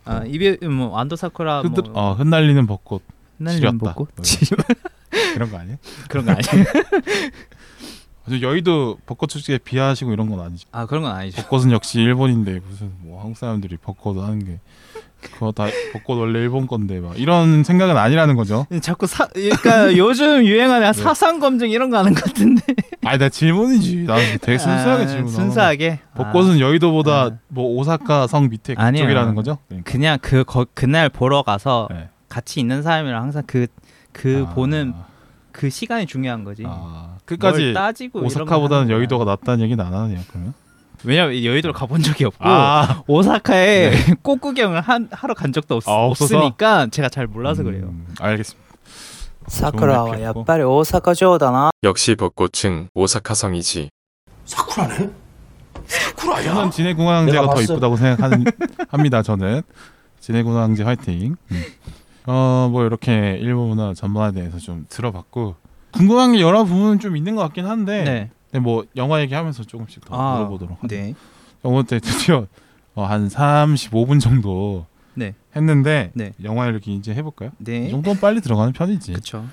아 이be 뭐 안도 사쿠라 흔들, 뭐 어, 흩날리는 벚꽃 흩날리는 지렸다. 벚꽃 뭐 지- 이런 거 아니에요? 그런 거 아니에요? <laughs> <laughs> 아주 여의도 벚꽃 축제에 비하하시고 이런 건 아니죠. 아 그런 건 아니죠. 벚꽃은 역시 일본인데 무슨 뭐 한국 사람들이 벚꽃 하는 게 그거 다 벚꽃 원래 일본 건데 막 이런 생각은 아니라는 거죠. 자꾸 사 그러니까 <laughs> 요즘 유행하는 네. 사상 검증 이런 거 하는 것 같은데. <laughs> 아니 나 질문이지. 나 되게 순수하게 아, 질문하 순수하게. 벚꽃은 여의도보다 아. 뭐 오사카 성 밑에 아니요. 그쪽이라는 거죠? 그러니까. 그냥 그 거, 그날 보러 가서 네. 같이 있는 사람이랑 항상 그그 아, 보는 그 시간이 중요한 거지. 아, 뭘 끝까지 따지고 오사카보다는. 여의도가 낫다는 얘기는 안 하네요. 그러면? 왜냐면 여의도를 가본 적이 없고 아, 오사카에 <laughs> 꽃 구경을 한, 하러 간 적도 없, 아, 없어서? 으니까 제가 잘 몰라서 그래요. 음, 알겠습니다. さくらはやっぱり大阪城だな。 역시 벚꽃은 오사카성이지. 사쿠라네? 사쿠라야? 저는 진해공항제가 내가 더 봤어. 이쁘다고 생각합니다. <laughs> 저는 진해공항제 화이팅. 음. 어뭐 이렇게 일본 문화 전반에 대해서 좀 들어봤고 궁금한 게 여러 부분은 좀 있는 것 같긴 한데 네. 근데 뭐 영화 얘기하면서 조금씩 더 아, 물어보도록 하죠. 네. 영화 때 드디어 어, 한 35분 정도 네. 했는데 네. 영화 이렇게 이제 해볼까요? 이 네. 정도는 빨리 들어가는 편이지. 그렇죠.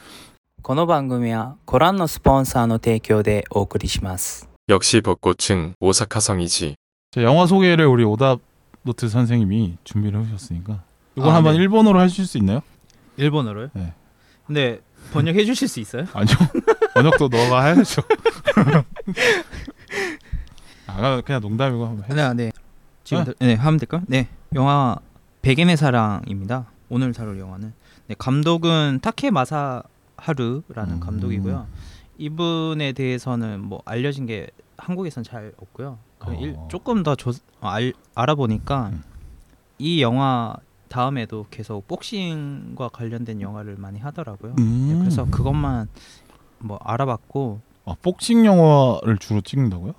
この番組はご覧のスポンサーの提供でお送りします。 역시 벚꽃은 오사카성이지. 자, 영화 소개를 우리 오답 노트 선생님이 준비를 해주셨으니까 이걸 아, 한번 네. 일본어로 하실 수 있나요? 일본어로요? 네. 근데 번역해 주실 수 있어요? 아니요. <laughs> 번역도 너가 해야죠. <laughs> 아 그냥 농담이고 한번 해. 네, 네. 지금 들- 네, 하면 될까요? 네. 영화 백엔의 사랑입니다. 오늘 다룰 영화는 네, 감독은 타케 마사 하루라는 음. 감독이고요. 이분에 대해서는 뭐 알려진 게 한국에선 잘 없고요. 그 일, 어. 조금 더 조, 어, 알, 알아보니까 음. 이 영화 다음에도 계속 복싱과 관련된 영화를 많이 하더라고요. 음. 네, 그래서 그것만 뭐 알아봤고 아, 복싱 영화를 주로 찍는다고요?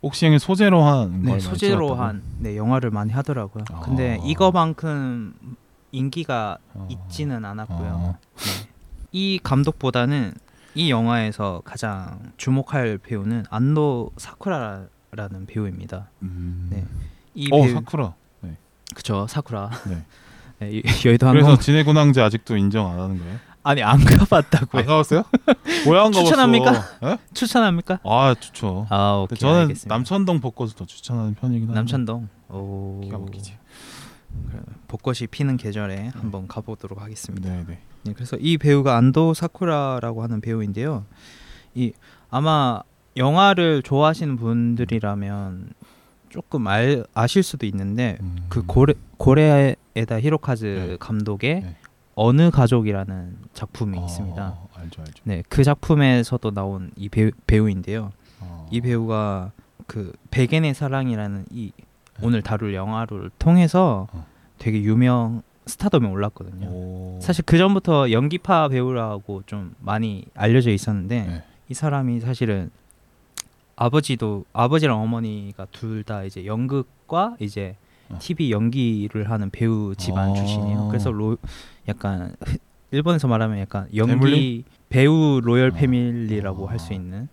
복싱을 소재로 한 네, 걸 소재로? 한 네, 영화를 많이 하더라고요. 아. 근데 이거만큼 인기가 어. 있지는 않았고요. 어. 네. 이 감독보다는 이 영화에서 가장 주목할 배우는 안노 사쿠라라는 배우입니다. 음. 네. 이 어 배우 사쿠라. 그쵸 사쿠라. 네. 네, 여- 여의도 그래서 항공 진해군항제 아직도 인정 안 하는 거예요? 아니 안 <laughs> 가봤다고요? 안 가봤어요? 뭐야 안 가봤어? 추천합니까? 예? 추천합니까? 아 좋죠. 아 오케이 저는 알겠습니다. 남천동 벚꽃을 더 추천하는 편이긴 한데 남천동. 오. 기가 막히지. 벚꽃이 피는 계절에 한번 가보도록 하겠습니다. 네네. 네, 그래서 이 배우가 안도 사쿠라라고 하는 배우인데요. 이 아마 영화를 좋아하시는 분들이라면 조금 알, 아실 수도 있는데 음. 그 고레 고레에다 히로카즈 네. 감독의 네. 어느 가족이라는 작품이 어, 있습니다. 알죠 알죠. 네, 그 작품에서도 나온 이 배우, 배우인데요. 어. 이 배우가 그 백엔의 사랑이라는 이 네. 오늘 다룰 영화를 통해서 어. 되게 유명 스타덤에 올랐거든요. 오. 사실 그 전부터 연기파 배우라고 좀 많이 알려져 있었는데 네. 이 사람이 사실은 아버지도 아버지랑 어머니가 둘 다 이제 연극과 이제 어. TV 연기를 하는 배우 집안 아. 출신이에요. 그래서 로 약간 <laughs> 일본에서 말하면 약간 연기 패밀리? 배우 로열 어. 패밀리라고 어. 할수 있는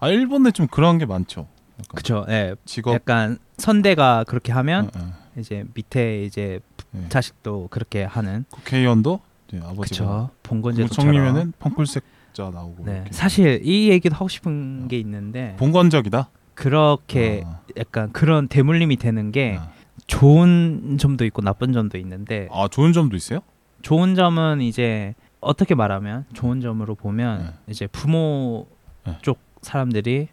아 일본에 좀 그런 게 많죠. 약간 그쵸. 예. 직업. 약간 선대가 그렇게 하면 어, 어. 이제 밑에 이제 네. 자식도 그렇게 하는 국회의원도 이제 아버지가. 봉건제도처럼 국무총리면은 펑쿨색자 나오고. 네. 사실 이 얘기도 하고 싶은 게 있는데 봉건적이다. 그렇게 아, 약간 그런 대물림이 되는 게 아. 좋은 점도 있고 나쁜 점도 있는데 아 좋은 점도 있어요? 좋은 점은 이제 어떻게 말하면 좋은 점으로 보면 네. 이제 부모 네. 쪽 사람들이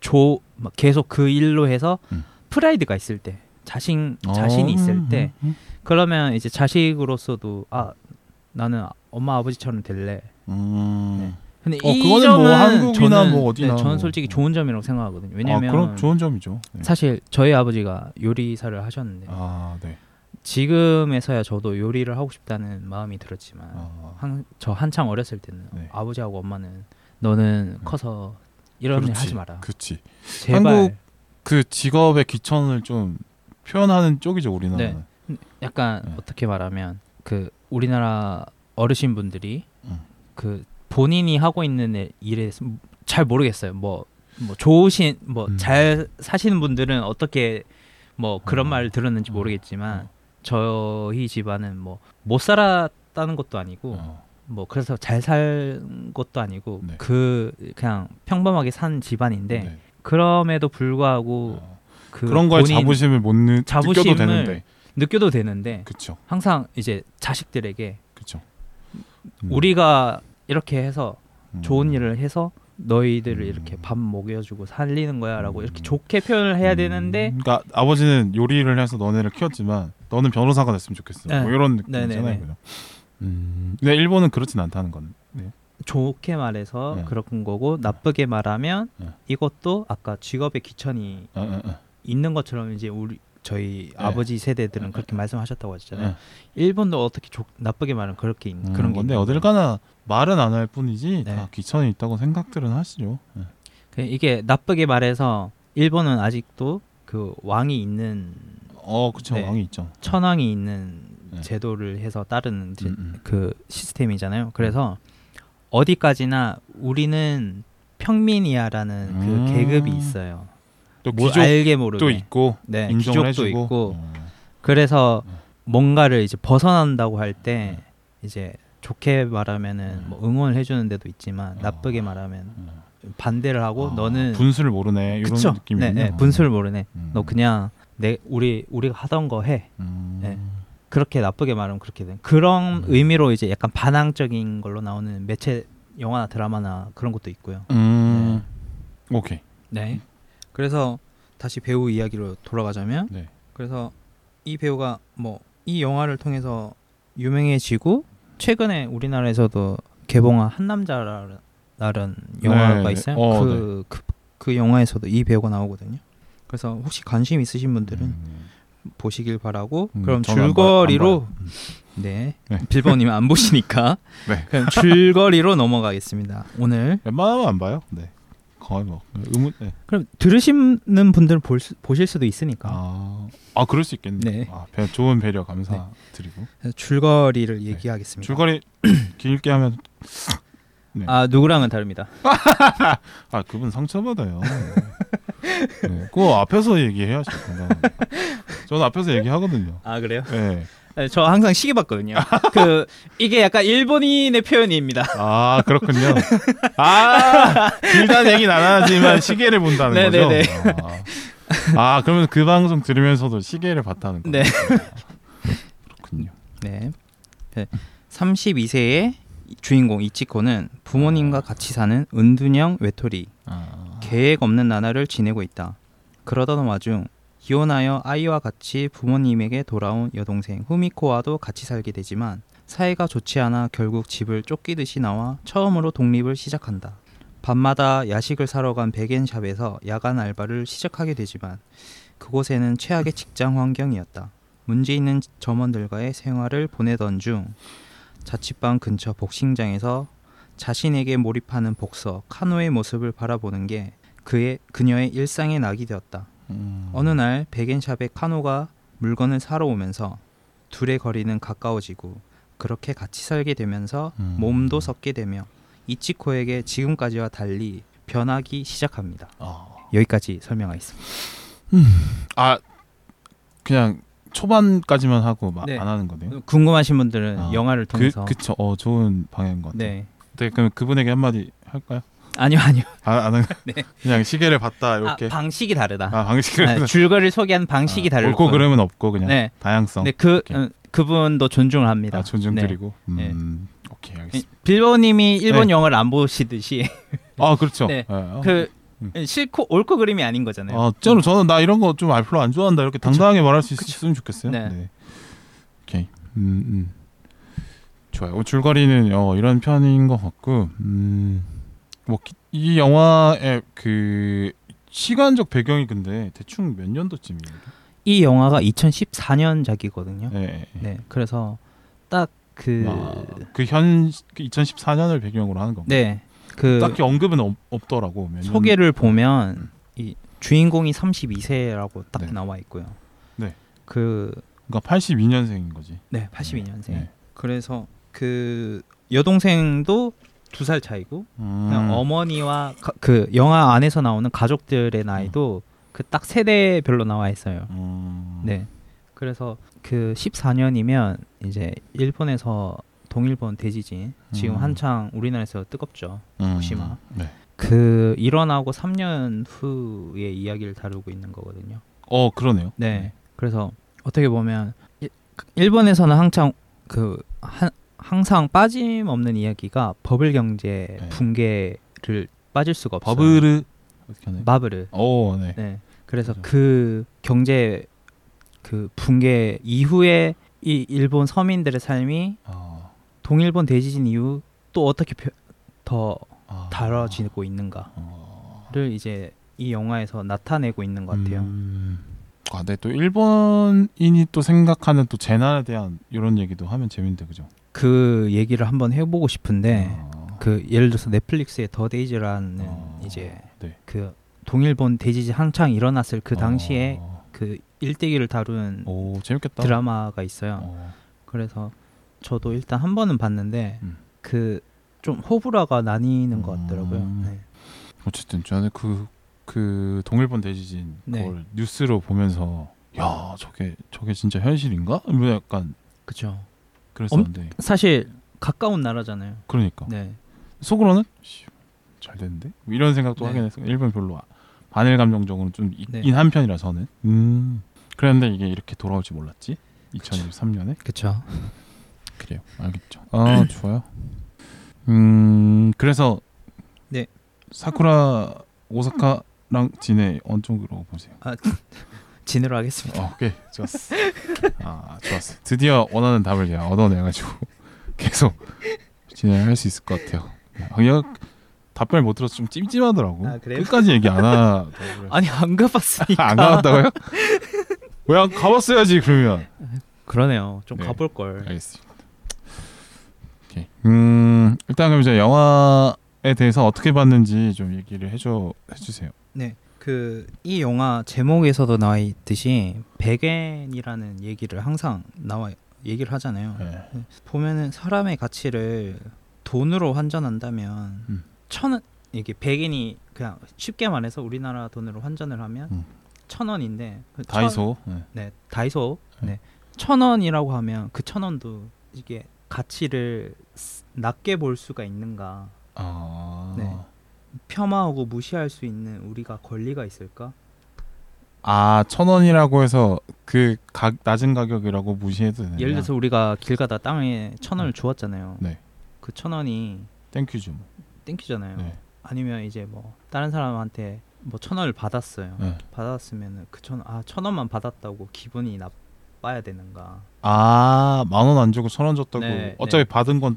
조막 계속 그 일로 해서 음. 프라이드가 있을 때 자식 자신이 어, 있을 때 음, 음, 그러면 이제 자식으로서도 아 나는 엄마 아버지처럼 될래. 음. 네. 근데 어, 이 그거는 점은 뭐 한국이나 저는, 뭐 어디나 네, 저는 뭐. 솔직히 네. 좋은 점이라고 생각하거든요. 아 왜냐면 그럼 좋은 점이죠. 네. 사실 저희 아버지가 요리사를 하셨는데 아 네. 지금에서야 저도 요리를 하고 싶다는 마음이 들었지만 아, 한, 저 한창 어렸을 때는 네. 아버지하고 엄마는 너는 네. 커서 이런 일 그렇지, 하지 마라. 그렇지. 제발. 한국 그 직업의 귀천을 좀 표현하는 쪽이죠 우리나라는. 약간 네. 어떻게 말하면 그 우리나라 어르신 분들이 음. 그 본인이 하고 있는 일- 일에 잘 모르겠어요. 뭐, 뭐 좋으신 뭐 음. 잘 사시는 분들은 어떻게 뭐 그런 어. 말을 들었는지 어. 모르겠지만 어. 저희 집안은 뭐 못 살았다는 것도 아니고 어. 뭐 그래서 잘 산 것도 아니고 네. 그 그냥 평범하게 산 집안인데 네. 그럼에도 불구하고 어. 그 그런 거에 자부심을 못 느, 느껴도 자부심을 되는데. 느껴도 되는데 그쵸. 항상 이제 자식들에게 그쵸. 우리가 이렇게 해서 음. 좋은 일을 해서 너희들을 음. 이렇게 밥 먹여주고 살리는 거야라고 음. 이렇게 좋게 표현을 해야 음. 되는데 그러니까 아버지는 요리를 해서 너네를 키웠지만 너는 변호사가 됐으면 좋겠어. 네. 뭐 이런 네, 네, 느낌이잖아요. 네. 그죠? 음. 근데 일본은 그렇진 않다는 건. 네. 좋게 말해서 네. 그런 거고 나쁘게 말하면 네. 이것도 아까 직업의 귀천이. 있는 것처럼 이제 우리 저희 네. 아버지 세대들은 네. 그렇게 말씀하셨다고 하셨잖아요. 네. 일본도 어떻게 좋- 나쁘게 말하면 그렇게 있- 음, 그런 게 건데 있는 어딜. 가나 말은 안 할 뿐이지 네. 다 귀천이 있다고 생각들은 하시죠. 네. 그 이게 나쁘게 말해서 일본은 아직도 그 왕이 있는 어, 그쵸 네. 왕이 있죠. 천왕이 있는 네. 제도를 해서 따르는 제- 음, 음. 그 시스템이잖아요. 그래서 어디까지나 우리는 평민이야라는 음. 그 계급이 있어요. 또뭐 귀족도 알게 모르게. 있고 네, 인정을 해주고. 있고. 어. 그래서 네. 뭔가를 이제 벗어난다고 할때 네. 이제 좋게 말하면은 네. 뭐 응원을 해주는 데도 있지만 어. 나쁘게 말하면 어. 반대를 하고 아, 너는 분수를 모르네 이런 그쵸? 느낌이군요. 네, 네, 분수를 모르네. 음. 너 그냥 내 우리 우리가 하던 거 해. 음. 네. 그렇게 나쁘게 말하면 그렇게 돼. 그런 음. 의미로 이제 약간 반항적인 걸로 나오는 매체 영화나 드라마나 그런 것도 있고요. 음. 오케이. 네. 그래서 다시 배우 이야기로 돌아가자면 네. 그래서 이 배우가 뭐 이 영화를 통해서 유명해지고 최근에 우리나라에서도 개봉한 한 남자라는 영화가 네. 있어요. 어, 그, 그, 그 영화에서도 이 배우가 나오거든요. 그래서 혹시 관심 있으신 분들은 음. 보시길 바라고 음, 그럼 줄거리로 안 봐요. 네, 네. 빌버님 안 보시니까 <laughs> 네. 그럼 줄거리로 넘어가겠습니다. 오늘 웬만하면 안 봐요. 네. 거의 뭐 의문. 네. 그럼 들으시는 분들은 볼 수, 보실 수도 있으니까 아, 아 그럴 수 있겠네. 네. 아, 배, 좋은 배려 감사드리고 그래서 줄거리를 얘기하겠습니다. 줄거리 <clears throat> 길게 하면 <clears throat> 네. 아 누구랑은 다릅니다. <laughs> 아 그분 상처받아요. 네. 그거 앞에서 얘기해야죠. 건강하게. 저는 앞에서 얘기하거든요. 아 그래요? 네. 네, 저 항상 시계 봤거든요. 그 이게 약간 일본인의 표현입니다. 아 그렇군요. <laughs> 아 길다는 얘기는 안 하지만 시계를 본다는 거죠. 네네네. 아, 아 그러면 그 방송 들으면서도 시계를 봤다는 거죠. 네. 그렇군요. 네. 네. 32세의 주인공 이치코는 부모님과 같이 사는 은둔형 외톨이 아, 계획 없는 나날을 지내고 있다. 그러던 와중 이혼하여 아이와 같이 부모님에게 돌아온 여동생 후미코와도 같이 살게 되지만 사이가 좋지 않아 결국 집을 쫓기듯이 나와 처음으로 독립을 시작한다. 밤마다 야식을 사러 간 백엔샵에서 야간 알바를 시작하게 되지만 그곳에는 최악의 직장 환경이었다. 문제 있는 점원들과의 생활을 보내던 중 자취방 근처 복싱장에서 자신에게 몰입하는 복서 카노의 모습을 바라보는 게 그의 그녀의 일상의 낙이 되었다. 음. 어느 날 백엔샵에 카노가 물건을 사러 오면서 둘의 거리는 가까워지고 그렇게 같이 살게 되면서 음. 몸도 섞게 되며 이치코에게 지금까지와 달리 변하기 시작합니다. 아, 여기까지 설명하겠습니다. 아 그냥 초반까지만 하고 막 네. 안 하는 거네요. 궁금하신 분들은 아, 영화를 그 통해서 그쵸. 어 좋은 방향인 것 같아요. 네 네, 그럼 그분에게 한마디 할까요? 아니요 아니요 아, 안 하- 네. 그냥 시계를 봤다 아, 이렇게. 방식이 다르다. 아, 아, 줄거리를 소개한 방식이 아, 다르고 옳고 그름은 없고 그냥 네. 다양성. 네, 그. 어, 그분도 존중을 합니다. 아, 존중드리고. 네. 음, 오케이 알겠습니다. 빌보님이 일본 네. 영화를 안 보시듯이 <laughs> 아 그렇죠. 네. 예, 그 음. 싫고 옳고 그름이 아닌 거잖아요. 아, 진짜로 저는 나 이런 거 좀 별로 안 좋아한다 이렇게 당당하게 말할 수 있, 으면 좋겠어요. 네. 오케이. 음, 음. 좋아요. 어, 줄거리는 어, 이런 편인 것 같고, 음, 뭐이 영화의 그 시간적 배경이 근데 대충 몇 년도쯤이에요? 이 영화가 2014년작이거든요. 네. 네. 네. 그래서 딱그 아, 그현 2014년을 배경으로 하는 건가? 네. 그 딱히 언급은 없, 년- 소개를 보면 이 주인공이 32세라고 딱 네. 나와 있고요. 네. 그 그러니까 82년생인 거지. 네, 82년생. 네. 그래서 그 여동생도 두 살 차이고 음. 그냥 어머니와 가- 그 영화 안에서 나오는 가족들의 나이도 그딱 세대별로 나와 있어요. 음. 네. 그래서 그 14년이면 이제 일본에서 동일본 대지진 지금 음. 한창 우리나라에서 뜨겁죠. 음. 후쿠시마. 네. 그 일어나고 3년 후의 이야기를 다루고 있는 거거든요. 어 그러네요. 네. 그래서 어떻게 보면 일- 일본에서는 항상 그 한, 항상 빠짐없는 이야기가 버블 경제 네. 붕괴를 빠질 수가 없어요. 하나요? 마블을. 오, 네. 네. 그래서 맞아. 그 경제 그 붕괴 이후에 이 일본 서민들의 삶이 아, 동일본 대지진 이후 또 어떻게 펴- 더 아. 다뤄지고 있는가를 어. 이제 이 영화에서 나타내고 있는 것 같아요. 음. 아, 네. 또 일본인이 또 생각하는 또 재난에 대한 이런 얘기도 하면 재밌는데 그죠? 그 얘기를 한번 해보고 싶은데 아. 그 예를 들어서 넷플릭스의 더 데이즈라는 어, 이제 네. 그 동일본 대지진 한창 일어났을 그 당시에 어. 그 일대기를 다룬 오 재밌겠다. 드라마가 있어요. 어. 그래서 저도 일단 한 번은 봤는데 음. 그좀 호불호가 나뉘는 것 같더라고요. 음. 네. 어쨌든 저는 그, 그 동일본 대지진 네. 그걸 뉴스로 보면서 야 저게 저게 진짜 현실인가? 뭐 약간 그렇죠. 그랬었는데 사실 가까운 나라잖아요. 그러니까 네. 속으로는 씨, 잘 됐는데 뭐 이런 생각도 네. 하긴 했어요. 일본 별로 반일 감정적으로 좀 있긴 네. 한 편이라 서는. 음. 그랬는데 이게 이렇게 돌아올지 몰랐지. 2023년에 그렇죠. <laughs> 그래요. 알겠죠. 아 좋아요. 음 그래서 네. 사쿠라 오사카랑 진해 어느 쪽으로 보세요? 아, <laughs> 진으로 하겠습니다. 어, 오케이 좋았어. 아 좋았어. 드디어 원하는 답을 제가 얻어내가지고 <laughs> 계속 진행할 수 있을 것 같아요. 아, 그냥 답변을 못 들어서 좀 찜찜하더라고. 아? 끝까지 얘기 안 하더라고요. 아니 안 가봤으니까. 안 가봤다고요? 왜 안 가봤어야지 그러면. 그러네요. 좀 네. 가볼 걸. 알겠습니다. 오케이. 음 일단 그럼 이제 영화에 대해서 어떻게 봤는지 좀 얘기를 해줘 해주세요. 네. 그 이 영화 제목에서도 나와 있듯이 백엔이라는 얘기를 항상 나와 얘기를 하잖아요. 네. 보면은 사람의 가치를 돈으로 환전한다면 음. 천 원, 이게 백엔이 그냥 쉽게 말해서 우리나라 돈으로 환전을 하면 음. 천 원인데 그 천- 다이소. 네. 네 다이소 네. 네. 천 원이라고 하면 그 천 원도 이게 가치를 스- 낮게 볼 수가 있는가 아. 네. 폄하하고 무시할 수 있는 우리가 권리가 있을까? 아, 천 원이라고 해서 그 가, 낮은 가격이라고 무시해도 되냐? 예를 들어서 우리가 길 가다 땅에 천 원을 주었잖아요. 네. 그 천 원이 thank you죠. 뭐. thank you잖아요. 네. 아니면 이제 뭐 다른 사람한테 뭐 천 원을 받았어요. 네. 받았으면은 그천아천 원만 받았다고 기분이 나빠야 되는가? 아, 만 원 안 주고 천 원 줬다고. 네, 어차피 네. 받은 건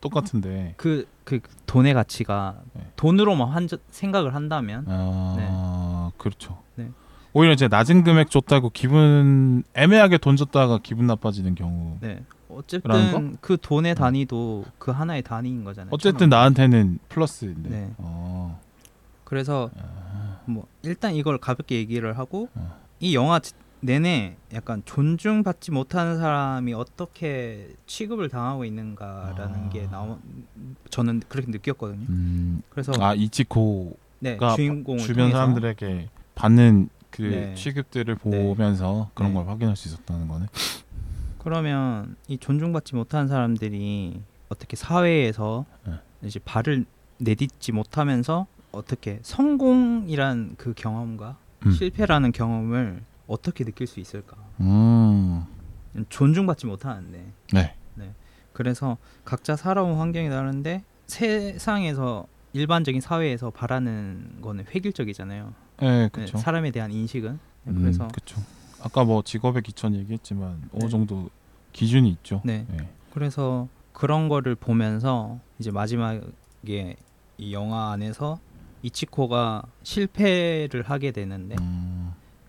똑같은데. 그 그 돈의 가치가 네. 돈으로만 환전 생각을 한다면 아, 그렇죠. 네. 오히려 이제 낮은 금액 줬다고 기분 애매하게 돈 줬다가 기분 나빠지는 경우. 네 어쨌든 그 돈의 단위도 그 하나의 단위인 거잖아요. 어쨌든. 나한테는 플러스인데. 네. 어. 그래서 아, 뭐 일단 이걸 가볍게 얘기를 하고 어. 이 영화 지- 내내 약간 존중받지 못하는 사람이 어떻게 취급을 당하고 있는가라는 아. 게 나오 저는 그렇게 느꼈거든요. 음. 그래서 아, 이치코가 네, 가 주인공을 주변 사람들에게 받는 그 네. 취급들을 네. 보면서 그런 네. 걸 확인할 수 있었다는 거네. 그러면 이 존중받지 못하는 사람들이 어떻게 사회에서 네. 이제 발을 내딛지 못하면서 어떻게 성공이란 그 경험과 음. 실패라는 경험을 어떻게 느낄 수 있을까? 음. 존중받지 못하는데 네. 그래서 각자 살아온 환경이 다른데 세상에서 일반적인 사회에서 바라는 거는 획일적이잖아요. 네, 네, 그렇죠. 사람에 대한 인식은 네, 음, 그래서 그렇죠. 아까 뭐 직업의 기천 얘기했지만 어느 네. 정도 기준이 있죠. 네. 네. 그래서 그런 거를 보면서 이제 마지막에 이 영화 안에서 이치코가 실패를 하게 되는데 음,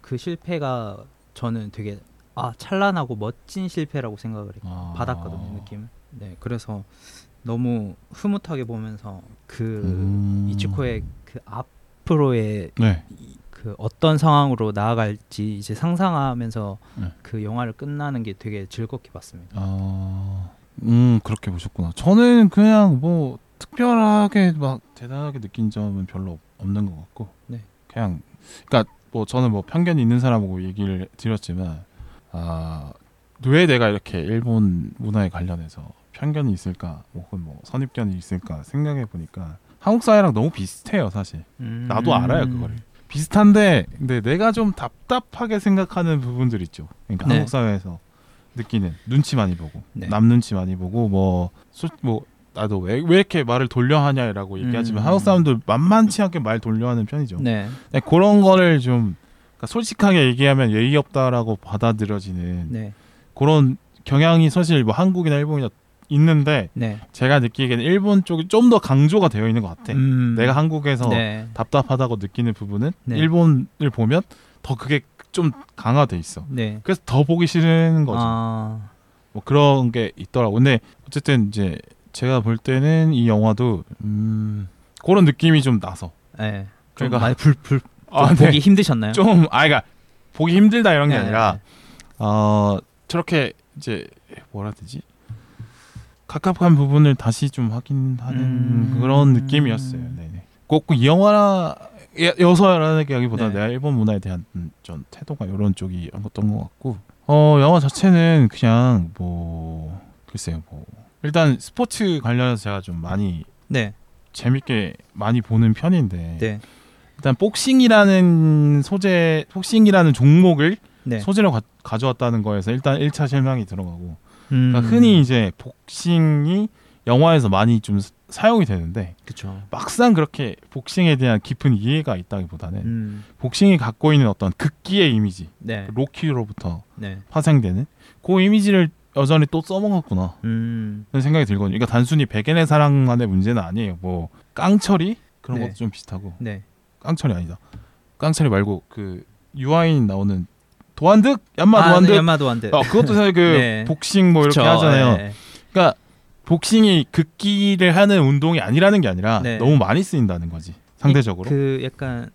그 실패가 저는 되게 아 찬란하고 멋진 실패라고 생각을 했, 아. 받았거든요 느낌. 네 그래서 너무 흐뭇하게 보면서 그 음. 이치코의 그 앞으로의 네. 이- 그 어떤 상황으로 나아갈지 이제 상상하면서 네. 그 영화를 끝나는 게 되게 즐겁게 봤습니다. 아, 음 그렇게 보셨구나. 저는 그냥 뭐 특별하게 막 대단하게 느낀 점은 별로 없- 없는 것 같고, 네. 그냥 그러니까 뭐 저는 뭐 편견이 있는 사람하고 얘기를 드렸지만, 아 왜 내가 이렇게 일본 문화에 관련해서 편견이 있을까, 뭐 혹은 뭐 선입견이 있을까 생각해 보니까 한국 사회랑 너무 비슷해요, 사실. 나도 알아요, 그거를. 비슷한데 근데 내가 좀 답답하게 생각하는 부분들 있죠. 그러니까 네. 한국 사회에서 느끼는 눈치 많이 보고 네. 남 눈치 많이 보고 뭐, 솔- 뭐 나도 왜, 왜 이렇게 말을 돌려 하냐라고 얘기하지만 음. 한국 사람들 만만치 않게 말 돌려 하는 편이죠. 네, 그런 거를 좀 그러니까 솔직하게 얘기하면 예의 없다라고 받아들여지는 네, 그런 경향이 사실 뭐 한국이나 일본이나 있는데 네. 제가 느끼기에는 일본 쪽이 좀 더 강조가 되어 있는 것 같아. 음, 내가 한국에서 네, 답답하다고 느끼는 부분은 네. 일본을 보면 더 그게 좀 강화돼 있어. 네. 그래서 더 보기 싫은 거죠. 아, 뭐 그런 게 있더라고. 근데 어쨌든 이제 제가 볼 때는 이 영화도 음 그런 느낌이 좀 나서. 네. 좀 그러니까- 많이 불불 아, 보기 네. 힘드셨나요? 좀 아이가 보기 힘들다 이런 게 네, 아니라 어 저렇게 이제 뭐라 되지? 갑갑한 부분을 다시 좀 확인하는 음. 그런 느낌이었어요. 네네. 꼭이 영화 여서라는 게기보다 네. 내가 일본 문화에 대한 음, 좀 태도가 이런 쪽이 어떤 것 같고 어 영화 자체는 그냥 뭐 글쎄요 뭐 일단 스포츠 관련해서 제가 좀 많이 네, 재밌게 많이 보는 편인데 네, 일단 복싱이라는 소재 복싱이라는 종목을 네. 소재로 가, 가져왔다는 거에서 일단 1차 실망이 들어가고. 음, 그러니까 흔히 이제 복싱이 영화에서 많이 좀 사- 사용이 되는데 그쵸. 막상 그렇게 복싱에 대한 깊은 이해가 있다기보다는 음, 복싱이 갖고 있는 어떤 극기의 이미지 네, 로키로부터 네, 파생되는 그 이미지를 여전히 또 써먹었구나 음, 그런 생각이 들거든요. 그러니까 단순히 백엔의 사랑만의 문제는 아니에요. 뭐 깡철이 그런 네. 것도 좀 비슷하고 네, 깡철이 아니다. 깡철이 말고 그 유아인 나오는 도안득 얀마 아, 도안득 네, 연마도 안 돼. 어, 그것도 사실 그 <laughs> 네. 복싱 뭐 이렇게 그쵸, 하잖아요. 네. 그러니까 복싱이 극기를 하는 운동이 아니라는 게 아니라 네. 너무 많이 쓰인다는 거지 상대적으로. 그 약간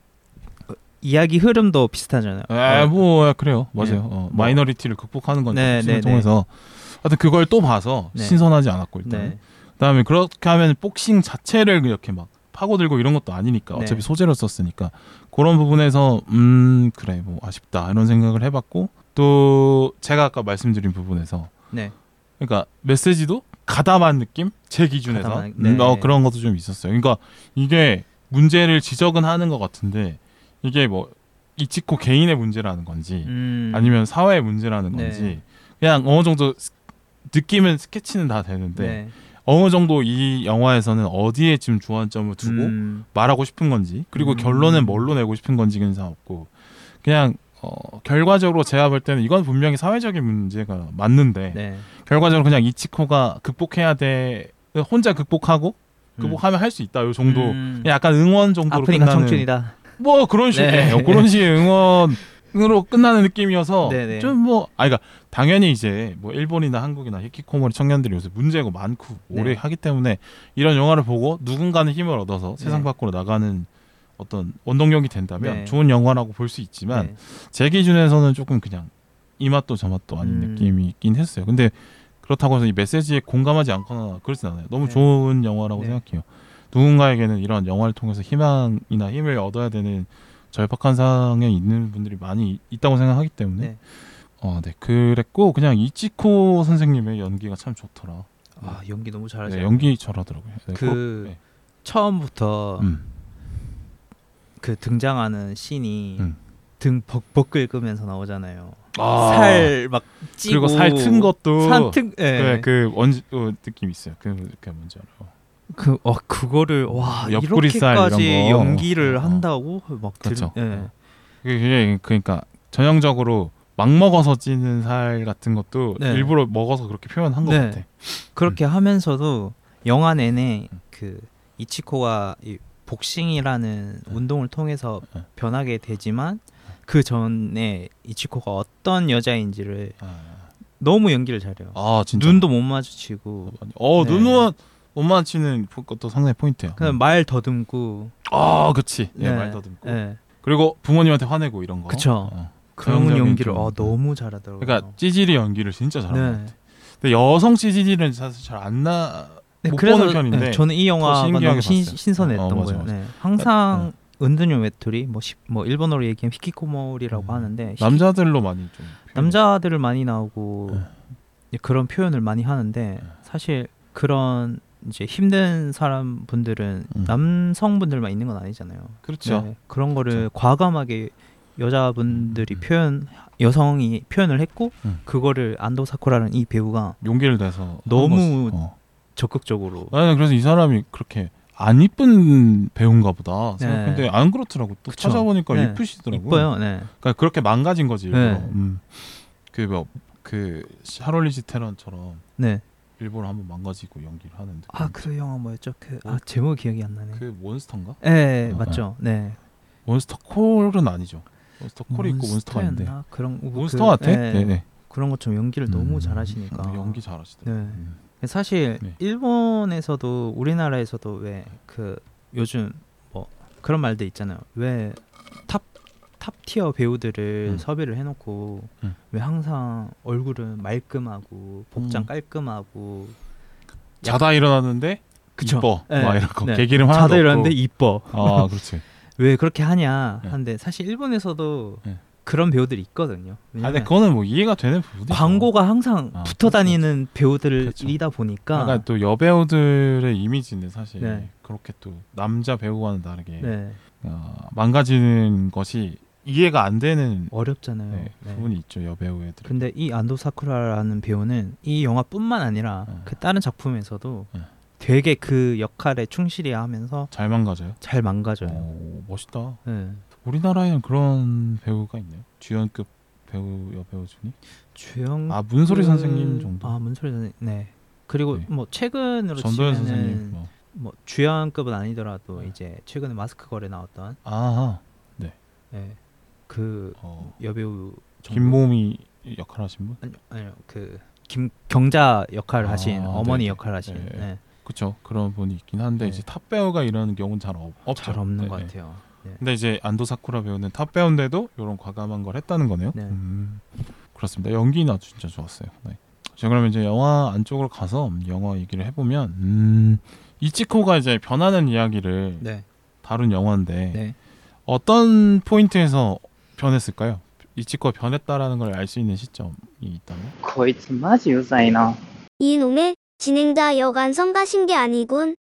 어, 이야기 흐름도 비슷하잖아요. 아, 어, 뭐 그래요, 맞아요. 네. 어, 뭐. 마이너리티를 극복하는 건 네, 복싱을 네, 통해서 하여튼 그걸 또 봐서 네. 신선하지 않았고 일단. 네, 그다음에 그렇게 하면 복싱 자체를 이렇게 막 파고들고 이런 것도 아니니까 네. 어차피 소재로 썼으니까 그런 부분에서 음 그래 뭐 아쉽다 이런 생각을 해봤고 또 제가 아까 말씀드린 부분에서 네, 그러니까 메시지도 가다 만 느낌 제 기준에서 가다 만, 음, 네. 어, 그런 것도 좀 있었어요. 그러니까 이게 문제를 지적은 하는 것 같은데 이게 뭐 이치코 개인의 문제라는 건지 음, 아니면 사회의 문제라는 네. 건지 그냥 어느 정도 스- 느낌은 스케치는 다 되는데 네, 어느 정도 이 영화에서는 어디에 지금 주안점을 두고 음, 말하고 싶은 건지 그리고 음. 결론은 뭘로 내고 싶은 건지는 상 없고 그냥 어, 결과적으로 제가 볼 때는 이건 분명히 사회적인 문제가 맞는데 네, 결과적으로 그냥 이치코가 극복해야 돼 혼자 극복하고 음. 극복하면 할수 있다 요 정도 음. 약간 응원 정도로 아프리카 끝나는 청춘이다. 뭐 그런 식이에요 네. 그런 식의 응원 으로 끝나는 느낌이어서. 좀 뭐 아 그러니까 당연히 이제 뭐 일본이나 한국이나 히키코모리 청년들이 요새 문제가 많고 오래 네. 하기 때문에 이런 영화를 보고 누군가는 힘을 얻어서 세상 네. 밖으로 나가는 어떤 원동력이 된다면 네. 좋은 영화라고 볼 수 있지만 네. 제 기준에서는 조금 그냥 이 맛도 저 맛도 아닌 음. 느낌이 있긴 했어요. 근데 그렇다고 해서 이 메시지에 공감하지 않거나 그렇진 않아요. 너무 네. 좋은 영화라고 네. 생각해요. 누군가에게는 이런 영화를 통해서 희망이나 힘을 얻어야 되는 절박한 상황에 있는 분들이 많이 있다고 생각하기 때문에 네. 어, 네 그랬고 그냥 이치코 선생님의 연기가 참 좋더라. 아 연기 너무 잘하죠. 네, 연기 잘하더라고요. 네, 그 네. 처음부터 음, 그 등장하는 씬이 음. 등 벅벅 긁으면서 나오잖아요. 아, 살막 찌고 그리고 살 튼 것도 살튼 예. 그, 그 원지 어, 느낌 있어요. 그, 그 뭔지 알아요. 그, 어, 그거를 와 이렇게까지. 연기를 어. 한다고 막 들, 그렇죠. 예. 그게, 그러니까 전형적으로 막 먹어서 찌는 살 같은 것도 네. 일부러 먹어서 그렇게 표현한 것 네. 같아. 그렇게 하면서도 영화 내내 음. 그 이치코가 이 복싱이라는 운동을 통해서 네. 변하게 되지만 그 전에 이치코가 어떤 여자인지를 아, 너무 연기를 잘해요. 아 진짜. 눈도 못 마주치고 어 네. 눈은 못 맞히는 것도 상당히 포인트야. 그냥 말 더듬고 아 그치. 예, 네. 말 더듬고. 예. 그리고 부모님한테 화내고 이런 거. 어. 그런 연기를 좀- 어, 너무 잘하더라고요. 그러니까 찌질이 연기를 진짜 잘하는 것 네. 같아. 근데 여성 찌질은 사실 잘 안 나. 네, 못 그래서 보는 편인데 네, 저는 이 영화가 너무 신. 신선했던 어, 맞아, 거예요. 네. 항상 은둔형 외톨이 뭐, 시, 뭐 일본어로 얘기하면 히키코모리라고 음. 하는데 히- 남자들로 많이 좀. 남자들을 많이 나오고 네. 그런 표현을 많이 하는데 사실 그런 이제 힘든 사람 분들은 음. 남성분들만 있는 건 아니잖아요. 그렇죠. 네, 그런 거를 과감하게 여자분들이 음. 표현 여성이 표현을 했고 음. 그거를 안도 사쿠라는 이 배우가 용기를 내서 너무. 어. 적극적으로 나는 그래서 이 사람이 그렇게 안 이쁜 배우인가 보다. 네. 근데 안 그렇더라고. 또 그쵸. 찾아보니까 네. 이쁘시더라고. 이뻐요. 네. 그러니까 그렇게 망가진 거지. 네. 음. 그뭐 그 샤를리즈 테론처럼 네. 일부러 한번 망가지고 연기를 하는데. 아 그 영화 뭐였죠? 그 뭐? 아 제목 기억이 안 나네. 그 몬스터인가? 네 어, 맞죠. 네. 몬스터 콜은 아니죠. 몬스터 콜이 있고 몬스터가 있는데. 그런 몬스터 그- 같아? 네. 네. 네. 그런 것좀 연기를 너무 음, 잘하시니까. 어, 연기 잘하시더라고. 네. 음. 사실 네. 일본에서도 우리나라에서도 왜 그 요즘 뭐 그런 말들 있잖아요. 왜 top top tier 배우들을 음. 섭외를 해놓고 음. 왜 항상 얼굴은 말끔하고 복장 음. 깔끔하고 자다 일어났는데 그쵸. 이뻐. 네. 막 이런 거. 네. 개기름 하나도 자다 일어났는데. 이뻐. 아, 그렇지. <laughs> 왜 그렇게 하냐 네. 하는데 사실 일본에서도 네. 그런 배우들이 있거든요. 아, 근데 그거는 뭐 이해가 되는 부분이죠. 광고가 항상 아, 붙어 다니는 배우들이다 그렇죠. 보니까 약간 또 여배우들의 이미지는 사실 네. 그렇게 또 남자 배우와는 다르게 네, 어, 망가지는 것이 이해가 안 되는 어렵잖아요. 네, 네. 부분이 있죠 여배우 애들. 근데 이 안도 사쿠라라는 배우는 이 영화뿐만 아니라 네. 그 다른 작품에서도 네. 되게 그 역할에 충실히 하면서 잘 망가져요. 잘 망가져요. 오, 멋있다. 네. 우리나라에는 그런 배우가 있네요. 주연급 배우 여배우 중에 주연 아 문소리 선생님 정도. 아 문소리 선생님. 네. 그리고 네. 뭐 최근으로 전도연 선생님. 뭐. 뭐 주연급은 아니더라도 네. 이제 최근에 마스크걸에 나왔던 아 네. 그 어, 여배우 정도? 김모미 역할 하신 분? 아니요 아니요 그 김경자 역할을 아, 하신 어머니 네네. 역할을 하신 네. 네. 그렇죠. 그런 분이 있긴 한데 네. 이제 탑 배우가 이런 경우는 잘 없, 없죠. 잘 없는 네, 것 네. 같아요. 네. 근데 이제 안도 사쿠라 배우는 탑 배우인데도 이런 과감한 걸 했다는 거네요. 네. 음, 그렇습니다. 연기는 아주 진짜 좋았어요. 네. 자 그러면 이제 영화 안쪽으로 가서 영화 얘기를 해보면 음, 이치코가 이제 변하는 이야기를 네. 다룬 영화인데 네. 어떤 포인트에서 변했을까요? 이 치과 변했다라는 걸 알 수 있는 시점이 있다면? 거의 마지 유사이나. 이놈의 진행자 여간 성가신 게 아니군.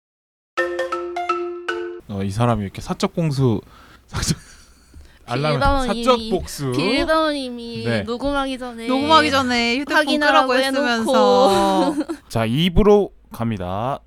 어, 이 사람이 이렇게 사적 공수 <laughs> 사적 알람 사적 이미, 복수 빌다운 이미 네. 녹음하기 전에 녹음하기 전에 휴대폰 끄라고 했으면서 <laughs> 자 입으로 갑니다.